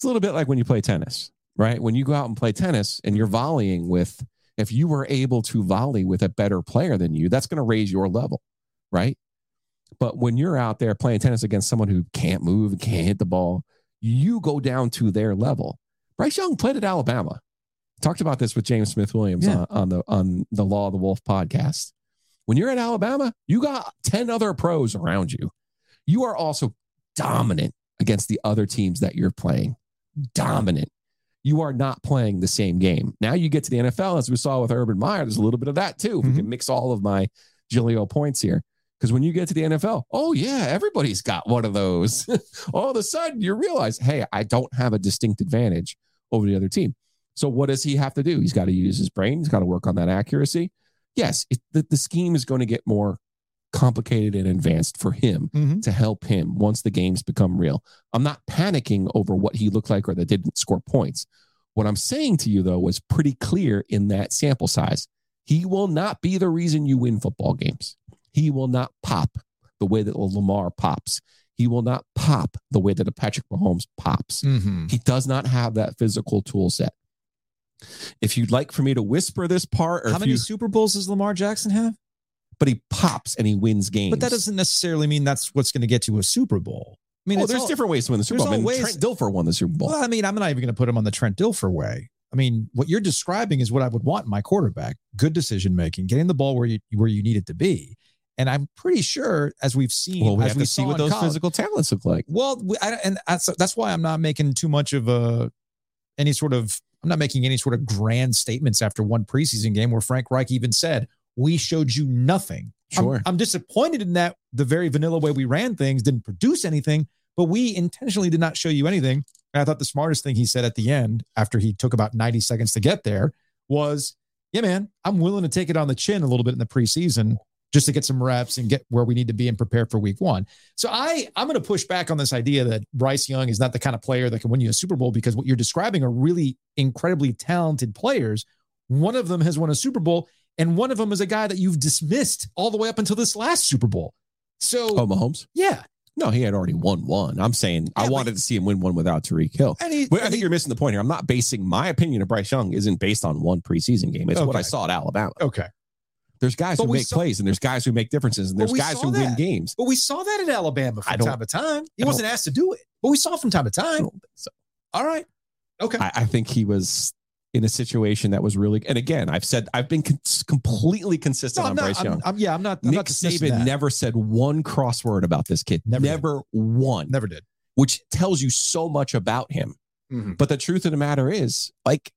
It's a little bit like when you play tennis, right? When you go out and play tennis and you're volleying with, if you were able to volley with a better player than you, that's going to raise your level, right? But when you're out there playing tennis against someone who can't move and can't hit the ball, you go down to their level. Bryce Young played at Alabama. Talked about this with James Smith Williams Yeah. on, on the on the Law of the Wolf podcast. When you're at Alabama, you got 10 other pros around you. You are also dominant against the other teams that you're playing. Dominant. You are not playing the same game. Now you get to the NFL, as we saw with Urban Meyer, there's a little bit of that too. If we can mm-hmm. mix all of my Giglio points here. Because when you get to the NFL, oh yeah, everybody's got one of those. all of a sudden you realize, hey, I don't have a distinct advantage over the other team. So what does he have to do? He's got to use his brain. He's got to work on that accuracy. Yes, it, the, the scheme is going to get more complicated and advanced for him Mhm. to help him once the games become real. I'm not panicking over what he looked like or that didn't score points. What I'm saying to you, though, was pretty clear in that sample size. He will not be the reason you win football games. He will not pop the way that Lamar pops. He will not pop the way that a Patrick Mahomes pops. Mhm. He does not have that physical tool set. If you'd like for me to whisper this part, or How many you, Super Bowls does Lamar Jackson have? But he pops and he wins games. But that doesn't necessarily mean that's what's going to get you a Super Bowl. I mean, oh, it's there's all- different ways to win the Super Bowl. I mean, ways- Trent Dilfer won the Super Bowl. Well, I mean, I'm not even going to put him on the Trent Dilfer way. I mean, what you're describing is what I would want in my quarterback: good decision making, getting the ball where you where you need it to be. And I'm pretty sure, as we've seen, Well, we as have we to see what those college- physical talents look like. Well, we- I, and that's that's why I'm not making too much of a any sort of I'm not making any sort of grand statements after one preseason game where Frank Reich even said we showed you nothing. I'm- Sure. I'm, disappointed in that the very vanilla way we ran things didn't produce anything, but we intentionally did not show you anything. And I thought the smartest thing he said at the end, after he took about 90 seconds to get there, was, Yeah, man, I'm willing to take it on the chin a little bit in the preseason just to get some reps and get where we need to be and prepare for week one. So I I'm going to push back on this idea that Bryce Young is not the kind of player that can win you a Super Bowl because what you're describing are really incredibly talented players. One of them has won a Super Bowl, and one of them is a guy that you've dismissed all the way up until this last Super Bowl. So Oh, Mahomes? yeah, No, he had already won one. I'm saying Yeah, I but- wanted to see him win one without Tyreek Hill. and he, I think he- you're missing the point here. I'm not basing my opinion of Bryce Young isn't based on one preseason game. It's what I saw at Alabama. okay. There's guys But who make saw- plays and there's guys who make differences and there's guys who win games. But we saw that at Alabama from time to time. He wasn't asked to do it, but we saw from time to time. so. All right. Okay. I, I think he was in a situation that was really. And again, I've said I've been con- completely consistent No, on not, Bryce I'm, Young. I'm- yeah, I'm not. I'm Nick not Saban that. never said one crossword about this kid. Never Never, did. one, never did. which tells you so much about him. Mm-hmm. But the truth of the matter is, like,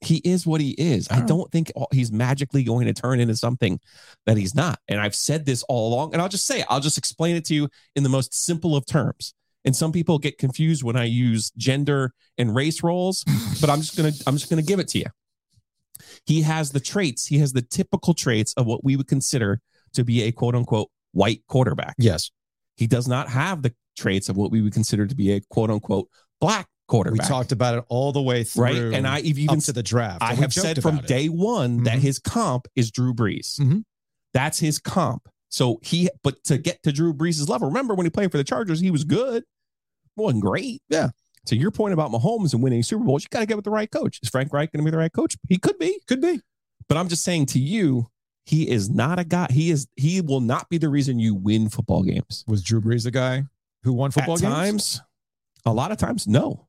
he is what he is. I uh-huh. don't think he's magically going to turn into something that he's not. And I've said this all along, and I'll just say. I'll just explain it to you in the most simple of terms. And some people get confused when I use gender and race roles, but I'm just gonna I'm just gonna give it to you. He has the traits. He has the typical traits of what we would consider to be a quote unquote white quarterback. Yes. He does not have the traits of what we would consider to be a quote unquote black quarterback. We talked about it all the way through. right. And I even to the draft. I have said from it. day one that Mhm. his comp is Drew Brees. Mhm. That's his comp. So he, but to get to Drew Brees' level, remember when he played for the Chargers, he was good. Wasn't great. Yeah. To your point about Mahomes and winning Super Bowls, you got to get with the right coach. Is Frank Reich going to be the right coach? He could be. Could be. But I'm just saying to you, he is not a guy. He is. He will not be the reason you win football games. Was Drew Brees the guy who won football At games? times, a lot of times, no.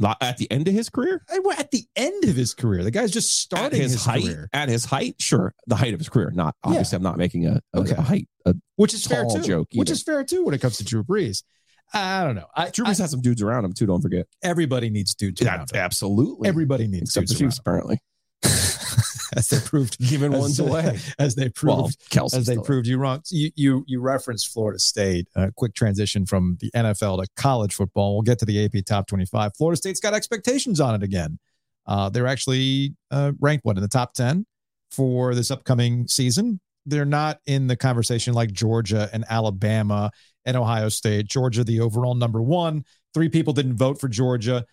Not At the end of his career, At the end of his career, the guy's just starting his, his, height, career, at his height, sure, the height of his career. Not Yeah. obviously, I'm not making a, a, Okay. a height. A, which is fair too. joke which is fair too when it comes to Drew Brees. I don't know. I, Drew some dudes around him too. Don't forget. everybody needs dudes around absolutely. Everybody needs except the dudes around Chiefs, apparently, as they proved giving ones away. as they proved Well, as they proved you wrong. You you you referenced Florida State. A quick transition from the NFL to college football. We'll get to the AP Top 25. Florida State's got expectations on it again. Uh, they're actually uh, ranked what in the top 10 for this upcoming season. They're not in the conversation like Georgia and Alabama and Ohio State. Georgia, the overall number one. Three people didn't vote for Georgia.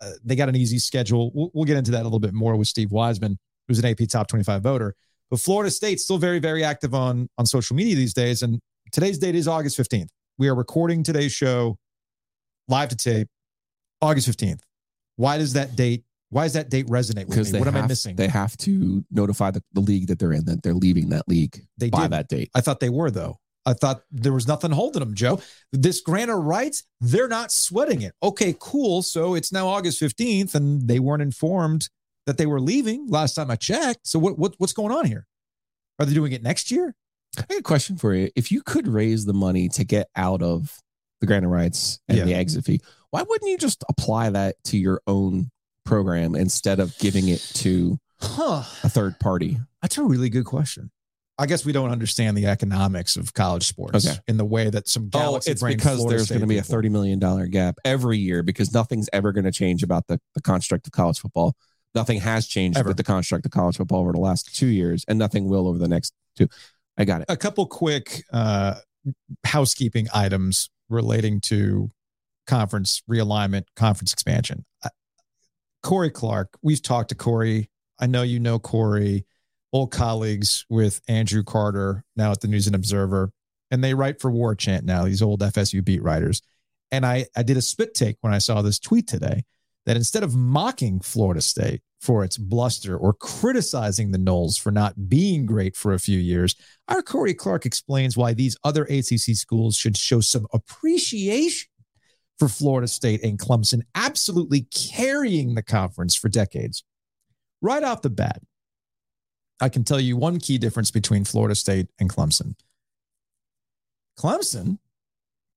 Uh, they got an easy schedule. We'll, we'll get into that a little bit more with Steve Wiseman, who's an AP Top 25 voter. But Florida State's still very, very active on on social media these days. And today's date is August 15th. We are recording today's show live to tape, August 15th. Why does that date? Why does that date resonate with me? What have, am I missing? They have to notify the, the league that they're in that they're leaving that league They by did. that date. I thought they were though. I thought there was nothing holding them, Joe. This grant of rights, they're not sweating it. Okay, cool. So it's now August 15th, and they weren't informed that they were leaving last time I checked. So what, what what's going on here? Are they doing it next year? I got a question for you. If you could raise the money to get out of the grant of rights and Yeah. the exit fee, why wouldn't you just apply that to your own program instead of giving it to Huh. a third party? That's a really good question. I guess we don't understand the economics of college sports Okay. in the way that some Oh, it's brain because Florida there's State going to be a thirty million dollar gap every year because nothing's ever going to change about the, the construct of college football. Nothing has changed Ever. with the construct of college football over the last two years, and nothing will over the next two. I got it. a couple quick uh, housekeeping items relating to conference realignment, conference expansion. Uh, Corey Clark, we've talked to Corey. I know you know Corey, old colleagues with Andrew Carter now at the News and Observer, and they write for War Chant now, these old FSU beat writers. And I, I did a spit take when I saw this tweet today that instead of mocking Florida State for its bluster or criticizing the Noles for not being great for a few years, our Corey Clark explains why these other ACC schools should show some appreciation for Florida State and Clemson, absolutely carrying the conference for decades. Right off the bat, I can tell you one key difference between Florida State and Clemson. Clemson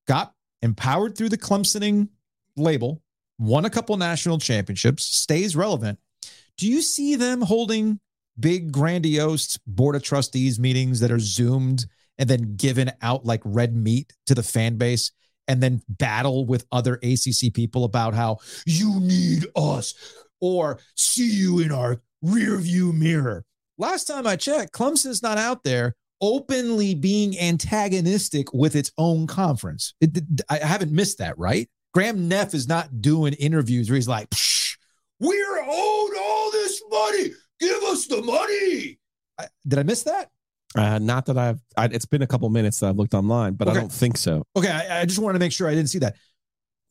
got empowered through the Clemsoning label, won a couple national championships, stays relevant. Do you see them holding big, grandiose board of trustees meetings that are zoomed and then given out like red meat to the fan base and then battle with other ACC people about how you need us or see you in our rear view mirror. Last time I checked, Clemson's not out there openly being antagonistic with its own conference. It, it- I haven't missed that, right? Graham Neff is not doing interviews where he's like, "Psh, "We're owed all this money. Give us the money." I, did I miss that? Uh, not that I've. I, it's been a couple minutes that I've looked online, but Okay. I don't think so. Okay, I, I just wanted to make sure I didn't see that.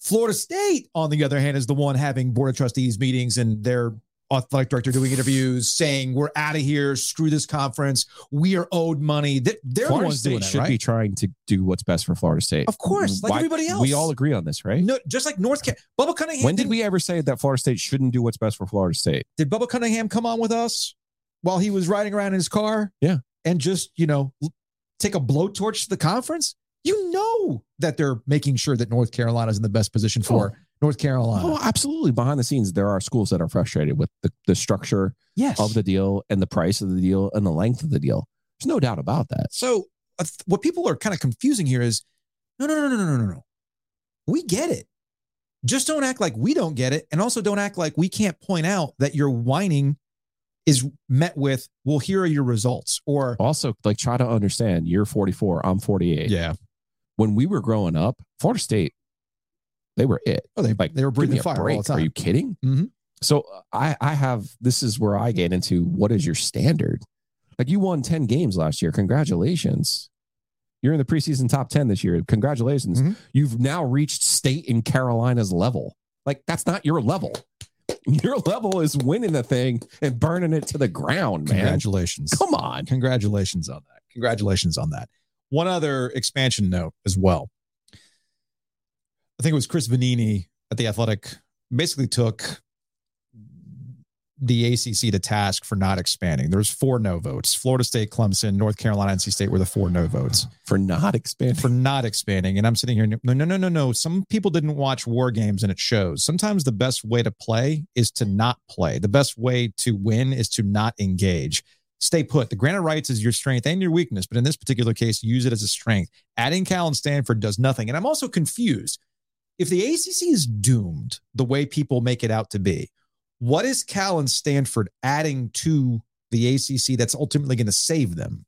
Florida State, on the other hand, is the one having board of trustees meetings and their athletic director doing interviews, saying we're out of here, screw this conference, we are owed money. They- They're the ones State doing that, should right? be trying to do what's best for Florida State. Of course, like everybody else. We all agree on this, right? No, just like North Carolina. Bubba Cunningham. when did we ever say that Florida State shouldn't do what's best for Florida State? did Bubba Cunningham come on with us while he was riding around in his car? Yeah. And just, you know, take a blowtorch to the conference? You know that they're making sure that North Carolina's in the best position for oh, North Carolina. Oh, absolutely. Behind the scenes, there are schools that are frustrated with the, the structure yes. of the deal and the price of the deal and the length of the deal. There's no doubt about that. So uh, what people are kind of confusing here is no, no, no, no, no, no, no, no. We get it. Just don't act like we don't get it. And also don't act like we can't point out that your whining is met with, well, here are your results. Or, Also, like try to understand. You're 44. I'm 48. yeah. When we were growing up, Florida State, they were it. Oh, they, Like they were breathing fire break. all the time. Are you kidding? Mhm. So I I have this is where I get into what is your standard? Like you won 10 games last year. Congratulations. You're in the preseason top 10 this year. Congratulations. Mhm. You've now reached state in Carolina's level. Like that's not your level. Your level is winning the thing and burning it to the ground, man. Congratulations. Come on. Congratulations on that. Congratulations on that. One other expansion note as well. I think it was Chris Vannini at the Athletic basically took the ACC to task for not expanding. There's four no votes. Florida State, Clemson, North Carolina, NC State were the four no votes For not expanding. for not expanding. And I'm sitting here, no, no, no, no, no. Some people didn't watch war games and it shows. Sometimes the best way to play is to not play. The best way to win is to not engage. Stay put. The granted rights is your strength and your weakness, but in this particular case, use it as a strength. Adding Cal and Stanford does nothing. And I'm also confused. If the ACC is doomed the way people make it out to be, what is Cal and Stanford adding to the ACC that's ultimately going to save them?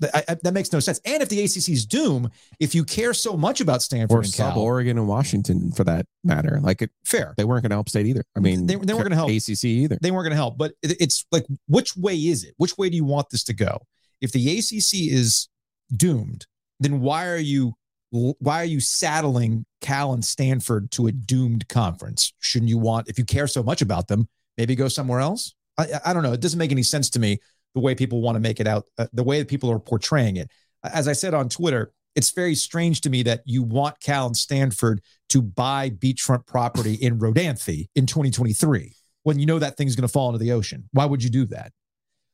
That, I- that makes no sense. And if the ACC's doom, if you care so much about Stanford or and Cal, Oregon and Washington for that matter. Like it, fair, they weren't going to help state either. I mean, They- they weren't gonna help. ACC either. they weren't going to help. But it- it's like, which way is it? Which way do you want this to go? If the ACC is doomed, then why are you why are you saddling Cal and Stanford to a doomed conference? Shouldn't you want, if you care so much about them, maybe go somewhere else? I, I- don't know. It doesn't make any sense to me the way people want to make it out, uh, the way that people are portraying it. As I said on Twitter, it's very strange to me that you want Cal and Stanford to buy beachfront property in Rodanthe in 2023 when you know that thing's going to fall into the ocean. Why would you do that?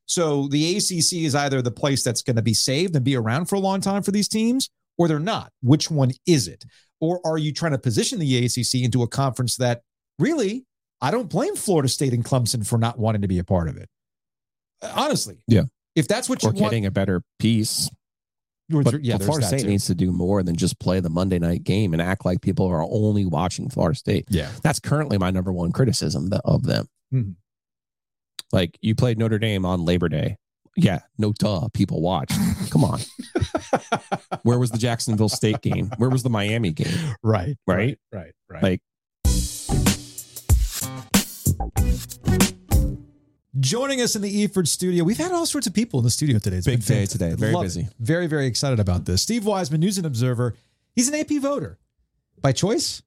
So the ACC is either the place that's going to be saved and be around for a long time for these teams, or they're not. Which one is it? Or are you trying to position the ACC into a conference that really, I don't blame Florida State and Clemson for not wanting to be a part of it. Honestly, Yeah. If that's what you Or want, getting a better piece. But, yeah, but Florida State too. needs to do more than just play the Monday night game and act like people are only watching Florida State. Yeah. That's currently my number one criticism of them. Mhm. Like you played Notre Dame on Labor Day. Yeah, no duh. People watched. Come on. Where was the Jacksonville State game? Where was the Miami game? Right. Right? Right. Right. Like- Joining us in the Eford studio, we've had all sorts of people in the studio today. It's Big day today. Very Love busy. it. Very, very excited about this. Steve Wiseman, News and Observer. He's an AP voter by choice.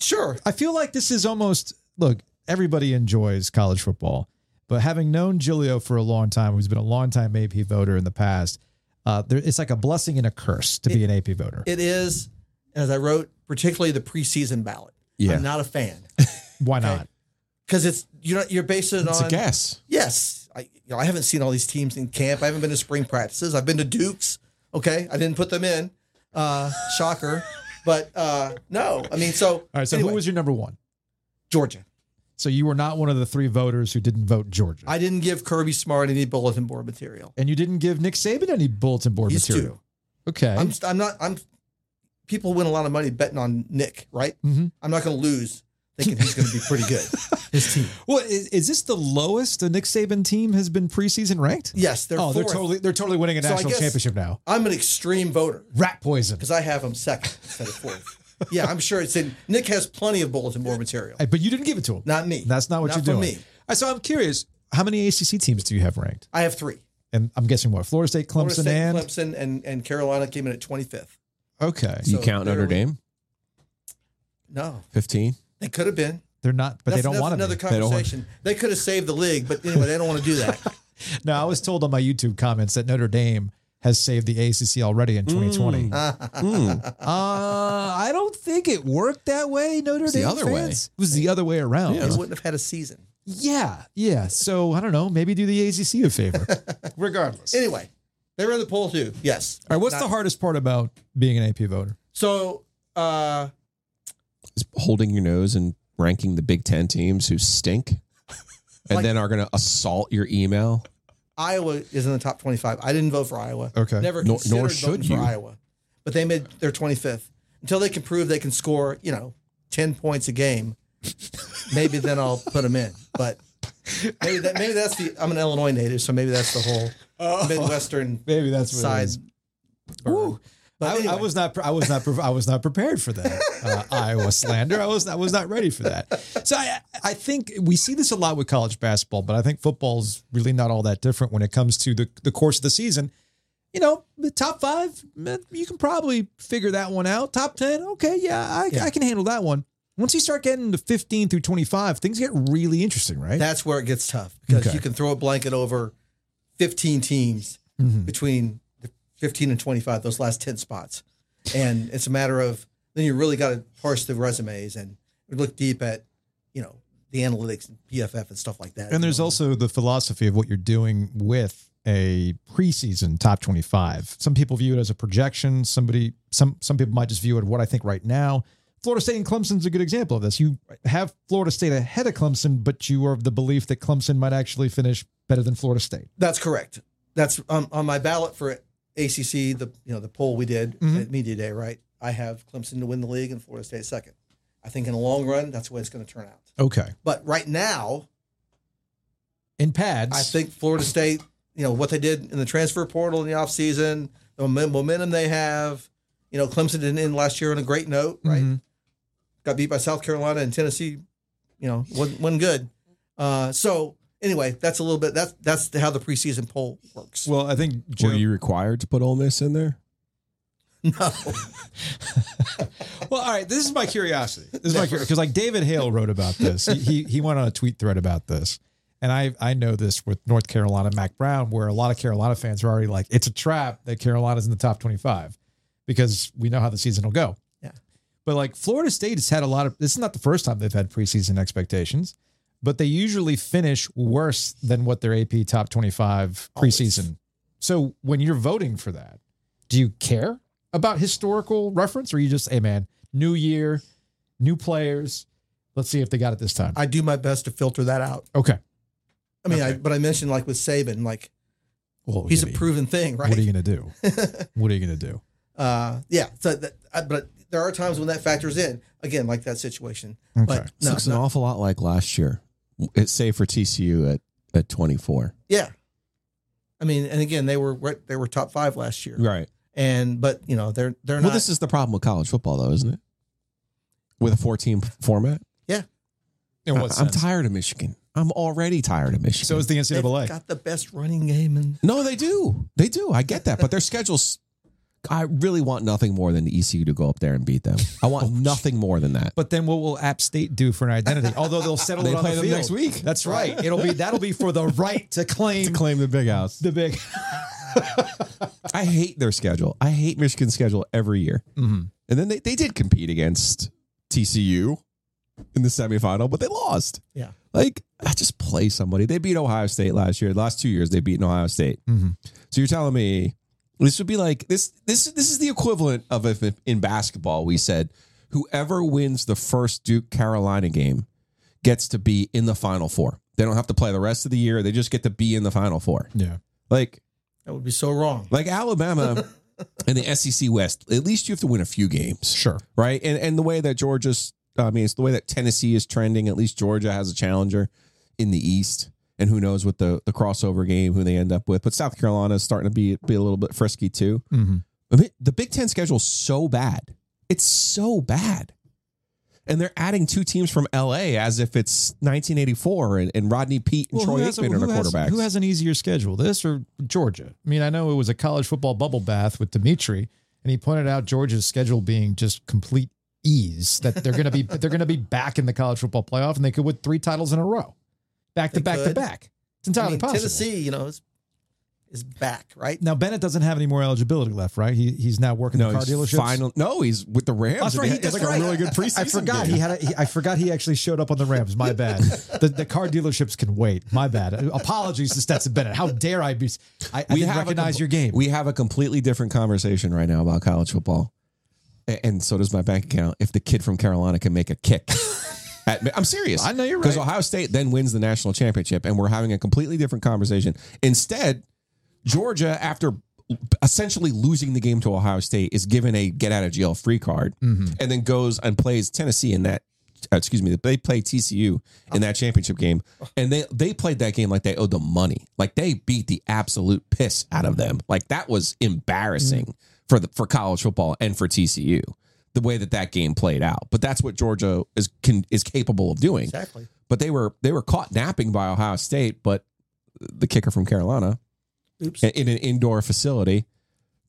Sure. I feel like this is almost look, everybody enjoys college football, but having known Giglio for a long time, who's been a long time AP voter in the past, uh, there, it's like a blessing and a curse to be an AP voter. It is, as I wrote, particularly the preseason ballot. Yeah. I'm not a fan Why not? because it's you know you're basing it It's on a guess. Yes, I you know I haven't seen all these teams in camp. I haven't been to spring practices. I've been to Dukes. Okay, I didn't put them in. Uh, shocker, but uh, no. I mean, so All right. So anyway, who was your number one? Georgia? So you were not one of the three voters who didn't vote Georgia. I didn't give Kirby Smart any bulletin board material. and you didn't give Nick Saban any bulletin board He's material. two. Okay. I'm I'm not I'm people win a lot of money betting on Nick, right? Mhm. I'm not going to lose thinking he's going to be pretty good. His team. Well, is, is this the lowest the Nick Saban team has been preseason ranked? Yes, they're oh, they're totally they're totally winning a So national championship now. I'm an extreme voter Rat poison. because I have him second instead of fourth. Yeah, I'm sure it's in. Nick has plenty of bulletin board material. But you didn't give it to him. Not me. That's not what Not you're for doing. me. So I'm curious, how many ACC teams do you have ranked? I have three. And I'm guessing what? Florida State, Florida Clemson, State, and Clemson, and and Carolina came in at 25th. okay, You So count Notre Dame? No, 15? they could have been. they're not, but that's, they don't want to. another Be. They want- conversation. They, could have saved the league, but anyway, they don't want to do that. No, I was told on my YouTube comments that Notre Dame has saved the ACC already in 2020. Mm. Uh, I don't think it worked that way. Notre Dame the other way. fans. It was the other way around. they wouldn't have had a season. Yeah, yeah. So I don't know. Maybe do the ACC a favor. Regardless. Anyway, they were in the poll too. Yes. All right. What's Not- the hardest part about being an AP voter? So, uh, Is holding your nose and ranking the Big Ten teams who stink and Like- then are going to assault your email. Iowa is in the top 25. I didn't vote for Iowa. Okay. Never Nor- considered nor voting should for you. Iowa. But they made their 25th. Until they can prove they can score, you know, 10 points a game, maybe then I'll put them in. But maybe that maybe that's the I'm an Illinois native, so maybe that's the whole oh. Midwestern Maybe that's what it side. is. Burn. But I, I was not. I was not. I was not prepared for that uh, Iowa slander. I was. I was not ready for that. So I. I think we see this a lot with college basketball, but I think football is really not all that different when it comes to the the course of the season. You know, the top five, you can probably figure that one out. Top ten, okay, yeah, I, Yeah. I can handle that one. Once you start getting to fifteen through twenty five, things get really interesting, right? that's where it gets tough because Okay. you can throw a blanket over 15 teams Mhm. between 15 and 25, those last 10 spots. And it's a matter of then you really got to parse the resumes and look deep at, you know, the analytics and PFF and stuff like that. And there's know, also the philosophy of what you're doing with a preseason top 25. Some people view it as a projection. Somebody, some some people might just view it what I think right now. Florida State and Clemson's a good example of this. You have Florida State ahead of Clemson, but you are of the belief that Clemson might actually finish better than Florida State. That's correct. That's on, on my ballot for ACC, the you know the poll we did Mhm. at media day, right? I have Clemson to win the league and Florida State second. I think in the long run, that's the way it's going to turn out. Okay. But right now, In pads, I think Florida State, you know, what they did in the transfer portal in the offseason, the momentum they have, you know, Clemson didn't end last year on a great note, right? Mhm. Got beat by South Carolina and Tennessee, you know, wasn't, wasn't good. Uh, so anyway, that's a little bit, that's, that's how the preseason poll works. Well, I think Joe, Were you required to put Ole Miss in there? no. Well, all right. This is my curiosity. This is my curiosity because, like, David Hale wrote about this. He, he he went on a tweet thread about this, and I I know this with North Carolina Mack Brown, where a lot of Carolina fans are already like, it's a trap that Carolina's in the top twenty five because we know how the season will go. Yeah. But like Florida State has had a lot of. This is not the first time they've had preseason expectations, but they usually finish worse than what their AP top twenty five Always. preseason. So when you're voting for that, do you care about historical reference, or you just, hey man, new year, new players, let's see if they got it this time? I do my best to filter that out. okay. I mean, I, but I mentioned like with Saban, like Well, he's a what proven thing, right? What are you gonna do? What are you gonna do? uh, yeah. So, that, I, but there are times when that factors in again, like that situation. Okay. But This no, looks an awful lot like last year. It's say for TCU at at 24. yeah. I mean, and again, they were they were top five last year, Right. and but you know they're they're Well, not. Well, this is the problem with college football, though, isn't it? With a 14 format. In I- what I'm tired of Michigan. I'm already tired of Michigan. So is the they've NCAA. got the best running game, and no, they do. They do. I get that, but their schedules. I really want nothing more than the ECU to go up there and beat them. I Oh, want nothing more than that. But then what will App State do for an identity? Although they'll settle They it on play the them field. next week. That's right. It'll be that'll be for the right to claim to claim the big house. the big. I hate their schedule. I hate Michigan's schedule every year. Mhm. And then they, they did compete against TCU in the semifinal, but they lost. yeah, Like, I just play somebody. They beat Ohio State last year. The last two years, they beat Ohio State. Mhm. So you're telling me this would be like this? This this is the equivalent of if in basketball we said whoever wins the first Duke Carolina game gets to be in the Final Four. They don't have to play the rest of the year. They just get to be in the Final Four. Yeah. Like that would be so wrong. like Alabama, in the SEC West, at least you have to win a few games. Sure. right? And and the way that Georgia's, I mean, it's the way that Tennessee is trending. At least Georgia has a challenger in the East, and who knows what the the crossover game who they end up with. But South Carolina is starting to be be a little bit frisky too. Mm-hmm. The Big Ten schedule is so bad. It's so bad. And they're adding two teams from LA as if it's 1984 and, and Rodney Peete and Troy Aikman are the quarterbacks. who has an easier schedule, this or Georgia? I mean, I know it was a college football bubble bath with Demetri, and he pointed out Georgia's schedule being just complete ease. That they're going to be they're going to be back in the college football playoff, and they could win three titles in a row, back to They back to back. It's I entirely mean, possible. Tennessee, you know, is, is back, right? Now Bennett doesn't have any more eligibility left, right? He he's now working no, the car he's dealerships. final. No, he's with the Rams. That's right. he He, that's like right. a really good preseason. I forgot game. he had. A, he, I forgot he actually showed up on the Rams. My bad. the, the car dealerships can wait. My bad. Apologies to Stetson Bennett. How dare I be? I, I didn't have recognize com- your game. We have a completely different conversation right now about college football, and so does my bank account. If the kid from Carolina can make a kick, At- I'm serious. I know you're right. because. Ohio State then wins the national championship, and we're having a completely different conversation. Instead, Georgia, after essentially losing the game to Ohio State, is given a get out of jail free card, Mm-hmm. and then goes and plays Tennessee in that. uh, excuse me, they play TCU in that championship game, and they they played that game like they owed them money, like they beat the absolute piss out of them. Like that was embarrassing for the for college football and for TCU, the way that that game played out. But that's what Georgia is can, is capable of doing. Exactly. But they were they were caught napping by Ohio State, but the kicker from Carolina Oops. in in an indoor facility.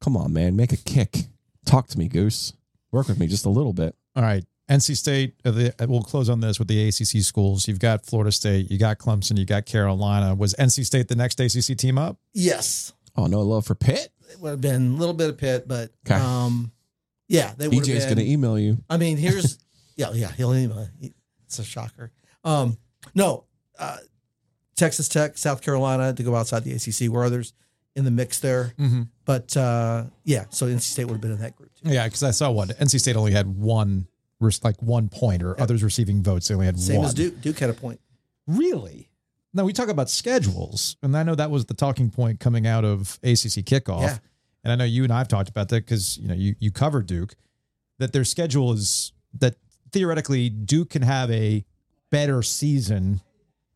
Come on, man, make a kick. Talk to me, Goose. Work with me just a little bit. All right. NC State, uh, the, uh, we'll close on this with the ACC schools. You've got Florida State, you got Clemson, you got Carolina. Was NC State the next ACC team up? Yes. Oh, no love for Pitt. It would have been a little bit of Pitt, but Okay. um, yeah, they would EJ's going to email you. I mean, here's yeah, yeah, he'll email. It's a shocker. Um, no, uh, Texas Tech, South Carolina to go outside the ACC were others in the mix there, Mm-hmm. but uh, yeah, so NC State would have been in that group too. Yeah, because I saw one. NC State only had one, like one point, or others receiving votes. They only had Same one. as Duke. Duke had a point. Really? Now we talk about schedules, and I know that was the talking point coming out of ACC kickoff. Yeah. And I know you and I've talked about that because you know you you cover Duke, that their schedule is that theoretically Duke can have a better season,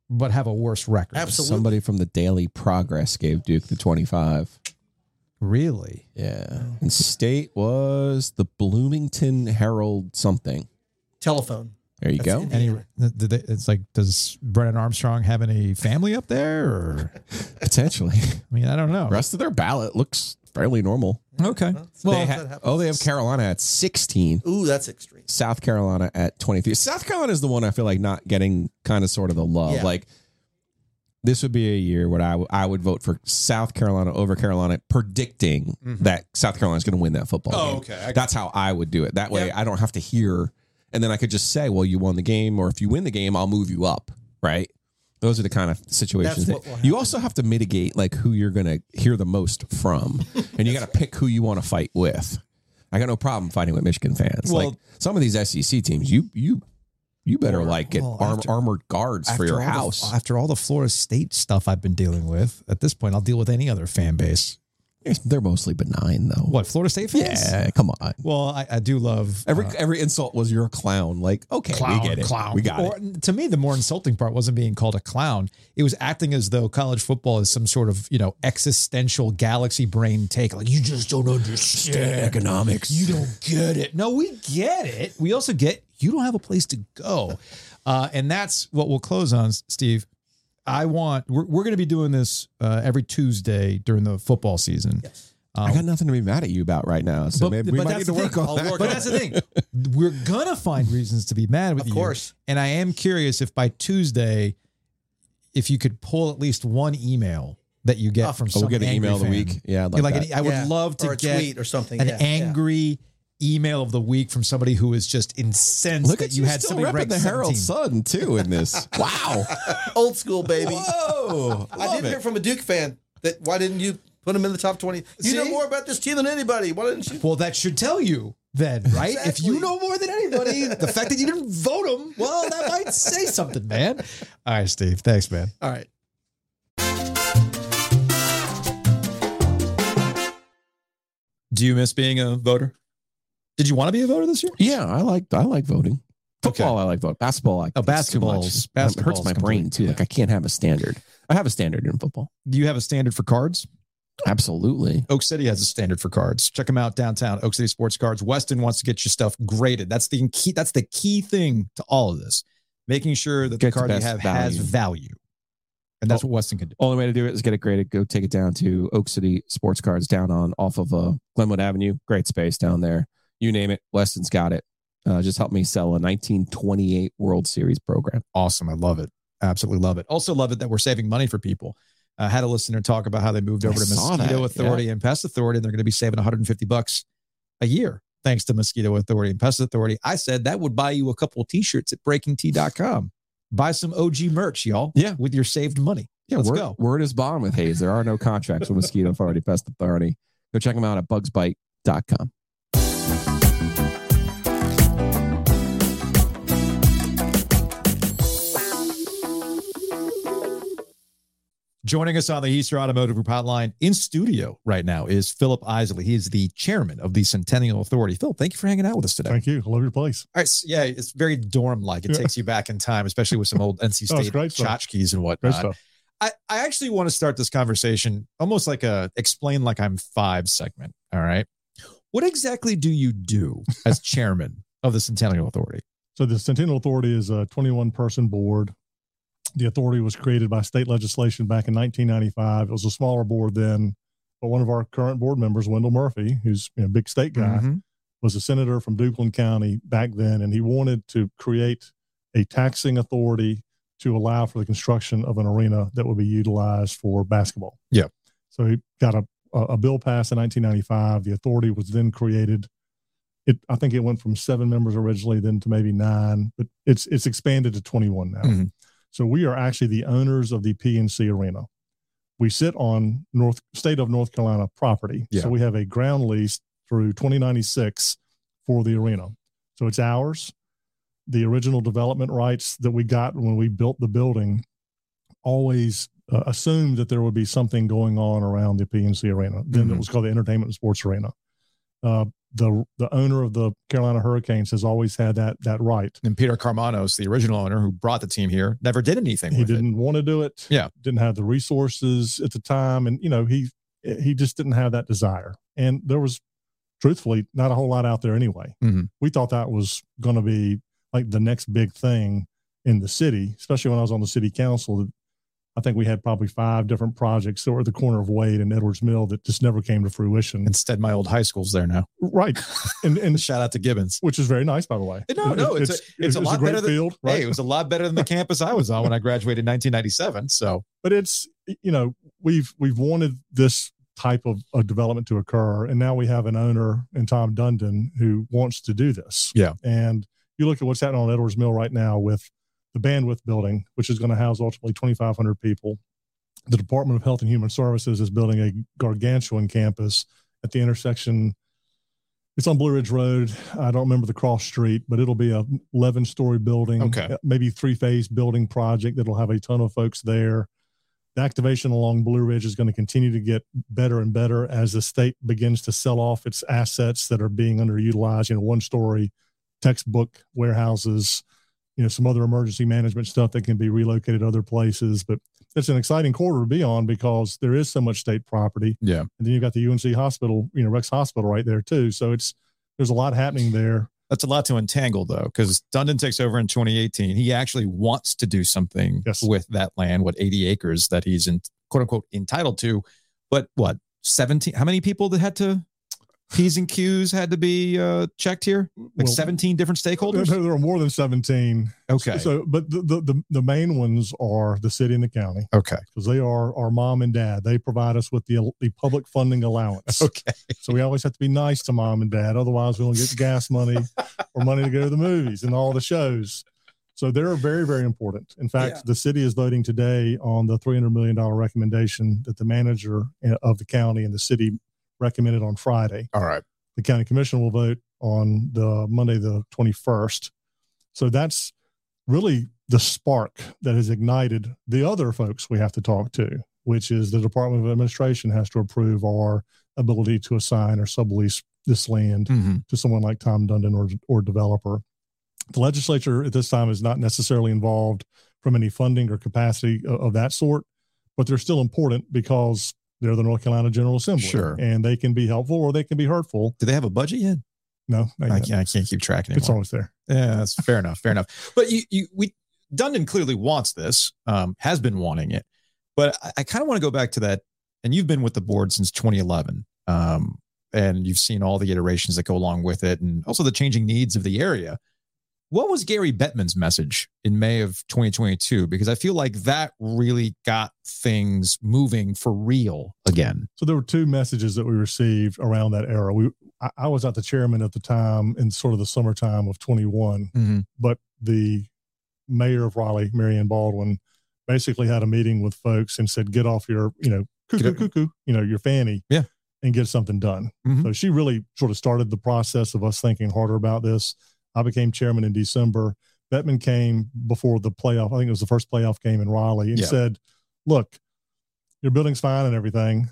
but have a worse record. Absolutely. Somebody from the Daily Progress gave Duke the 25. Really? Yeah. And state was the Bloomington Herald something. Telephone. There you That's go. Any? Yeah. they- It's like, does Brennan Armstrong have any family up there? Or Potentially. I mean, I don't know. rest of their ballot looks fairly normal. Okay. Well, Well, They ha- oh, they have Carolina at 16. Ooh, that's extreme. South Carolina at 23. South Carolina is the one I feel like not getting kind of sort of the love. Yeah. Like this would be a year where I, w- I would vote for South Carolina over Carolina, predicting mm-hmm. that South Carolina is going to win that football Oh, game. okay. That's how I would do it. That way Yeah. I don't have to hear, and then I could just say, well, you won the game, or if you win the game, I'll move you up. Right. Those are the kind of situations that you also have to mitigate like who you're going to hear the most from, and you got to pick who you want to fight with. I got no problem fighting with Michigan fans. Well- like some of these SEC teams, you you you better like get well, arm, after- armored guards for your all the- house. after all the Florida State stuff I've been dealing with, at this point, I'll deal with any other fan base. They're mostly benign though. What Florida State fans? Yeah, come on. Well, I, I do love Every uh, every insult was you're a clown. Like okay, clown. we get it. Clown. We got or, it. To me, the more insulting part wasn't being called a clown. It was acting as though college football is some sort of you know existential galaxy brain take. Like you just don't understand Economics. You don't get it. No, we get it. We also get you don't have a place to go. Uh, and that's what we'll close on, Steve. I want, we're, we're going to be doing this uh, every Tuesday during the football season. Yes. I got nothing to be mad at you about right now. So But- maybe we might need to work thing. on I'll that. work But on that's the thing. We're going to find reasons to be mad with Of you. Of course. And I am curious if by Tuesday, if you could pull at least one email that you get Oh, from Oh, some we'll get an angry email of the week. Yeah, Like, like, an- I would Yeah. love to or a get tweet or something. an yeah, yeah. Angry email of the week from somebody who is just incensed Look that you you had still somebody repping the Herald 17. Sun too in this. wow. old school baby. Whoa. I did it. hear from a Duke fan that why didn't you put him in the top twenty? You know more about this team than anybody. Why didn't you? Well, that should tell you then, right? If you know more than anybody, the fact that you didn't vote him, well, that might say something, man. All right, Steve. Thanks, man. All right. Do you miss being a voter? Did you want to be a voter this year? Yeah, I like I like voting. Okay. Football, I like voting. Basketball, I Oh, too much. basketball's- It hurts my brain too. Like. I can't have a standard. I have a standard in football. Do you have a standard for cards? Absolutely. Oak City has a standard for cards. Check them out downtown. Oak City Sports Cards. Weston wants to get your stuff graded. That's the key. That's the key thing to all of this. Making sure that the card you have has value. value, and that's what Weston can do. Only way to do it is get it graded. Go take it down to Oak City Sports Cards down on off of uh, Glenwood Avenue. Great space down there. You name it, Weston's got it. Uh, just help me sell a 1928 World Series program. Awesome. I love it. Absolutely love it. Also love it that we're saving money for people. I had a listener talk about how they moved I over to Mosquito that, Authority and Pest Authority, and they're going to be saving 150 bucks a year thanks to Mosquito Authority and Pest Authority. I said that would buy you a couple of t-shirts at breakingt.com. Buy some OG merch, y'all. Yeah. With your saved money. Yeah, Let's word, go. word is bond with Hayes. There are no contracts with Mosquito Authority, Pest Authority. Go check them out at bugsbite.com. Joining us on the Easter Automotive Group hotline in studio right now is Philip Isley. He is the chairman of the Centennial Authority. Philip, thank you for hanging out with us today. Thank you. I love your place. All right, so yeah, it's very dorm like. It Yeah. takes you back in time, especially with some old NC Oh, State stuff. tchotchkes and Great whatnot. stuff. I, I actually want to start this conversation almost like a explain like I'm five segment. All right. What exactly do you do as chairman of the Centennial Authority? So the Centennial Authority is a 21 person board. The authority was created by state legislation back in 1995. It was a smaller board then, but one of our current board members, Wendell Murphy, who's you know, a big state guy, Mhm. was a senator from Duplin County back then, and he wanted to create a taxing authority to allow for the construction of an arena that would be utilized for basketball. Yeah. So he got a a a bill passed in 1995. The authority was then created. It I think it went from seven members originally, then to maybe nine, but it's it's expanded to 21 now. Mhm. So we are actually the owners of the PNC Arena. We sit on North State of North Carolina property, Yeah. so we have a ground lease through 2096 for the arena. So it's ours. The original development rights that we got when we built the building always uh, assumed that there would be something going on around the PNC Arena. Then Mhm. it was called the Entertainment and Sports Arena. Uh, the the owner of the Carolina Hurricanes has always had that that right. And Peter Karmanos, the original owner who brought the team here, never did anything He didn't want to do it. Yeah. didn't have the resources at the time, and you know he he just didn't have that desire. And there was, truthfully, not a whole lot out there anyway. Mhm. We thought that was going to be like the next big thing in the city, especially when I was on the city council. I think we had probably five different projects that were at the corner of Wade and Edwards Mill that just never came to fruition. Instead, my old high school's there now. right, and and Shout out to Gibbons. which is very nice, by the way. No, no, it's a- it's a lot great better than- field. Right? Hey, it was a lot better than the campus I was on when I graduated in 1997. So, but it's you know we've we've wanted this type of, of development to occur and now we have an owner in tom dundon who wants to do this Yeah. and you look at what's happening on edwards mill right now with the bandwidth building which is going to house ultimately 2500 people the department of health and human services is building a gargantuan campus at the intersection it's on blue ridge road i don't remember the cross street but it'll be a 11 story building Okay. Uh, maybe three phase building project that'll have a ton of folks there the activation along Blue Ridge is going to continue to get better and better as the state begins to sell off its assets that are being underutilized. You know, one story textbook warehouses, you know, some other emergency management stuff that can be relocated other places. But it's an exciting quarter to be on because there is so much state property. yeah. And then you've got the UNC hospital, you know, Rex Hospital right there too. So it's, there's a lot happening there. That's a lot to entangle, though, because Dundon takes over in 2018. He actually wants to do something Yes. with that land, what 80 acres that he's in quote unquote entitled to. But what 17? How many people that had to P's and Q's had to be uh, checked here? Like Well, 17 different stakeholders. There, there are more than 17. Okay. So, but the, the, the, the main ones are the city and the county. Okay. because they are our mom and dad. They provide us with the the public funding allowance. Okay. So we always have to be nice to mom and dad. Otherwise, we don't get gas money or money to go to the movies and all the shows. So they're very, very important. In fact, Yeah. the city is voting today on the $300 million recommendation that the manager uh, of the county and the city recommended on Friday. All right. The county commission will vote on the Monday, the 21st. So that's really the spark that has ignited the other folks we have to talk to, which is the Department of Administration has to approve our ability to assign or sublease this land Mhm. to someone like Tom Dundon or or developer. The legislature at this time is not necessarily involved from any funding or capacity of, of that sort, but they're still important because they're the North Carolina General Assembly, Sure. and they can be helpful or they can be hurtful. Do they have a budget yet? No, I can't, I can't keep track anymore. it's always there. Yeah, that's fair enough. Fair enough. But you, you, we, Dundon clearly wants this, um, has been wanting it. But I, I kind of want to go back to that. And you've been with the board since 2011, um, and you've seen all the iterations that go along with it, and also the changing needs of the area. What was Gary Bettman's message in May of 2022? Because I feel like that really got things moving for real again. So there were two messages that we received around that era. We I, I was not the chairman at the time in sort of the summertime of 21, Mm-hmm. but the mayor of Raleigh, Mary-Ann Baldwin, basically had a meeting with folks and said, "Get off your, you know, cuckoo, cuckoo, you know, your fanny, Yeah. and get something done." Mhm. So she really sort of started the process of us thinking harder about this. I became chairman in December. Bettman came before the playoff. I think it was the first playoff game in Raleigh, and Yeah. said, "Look, your building's fine and everything,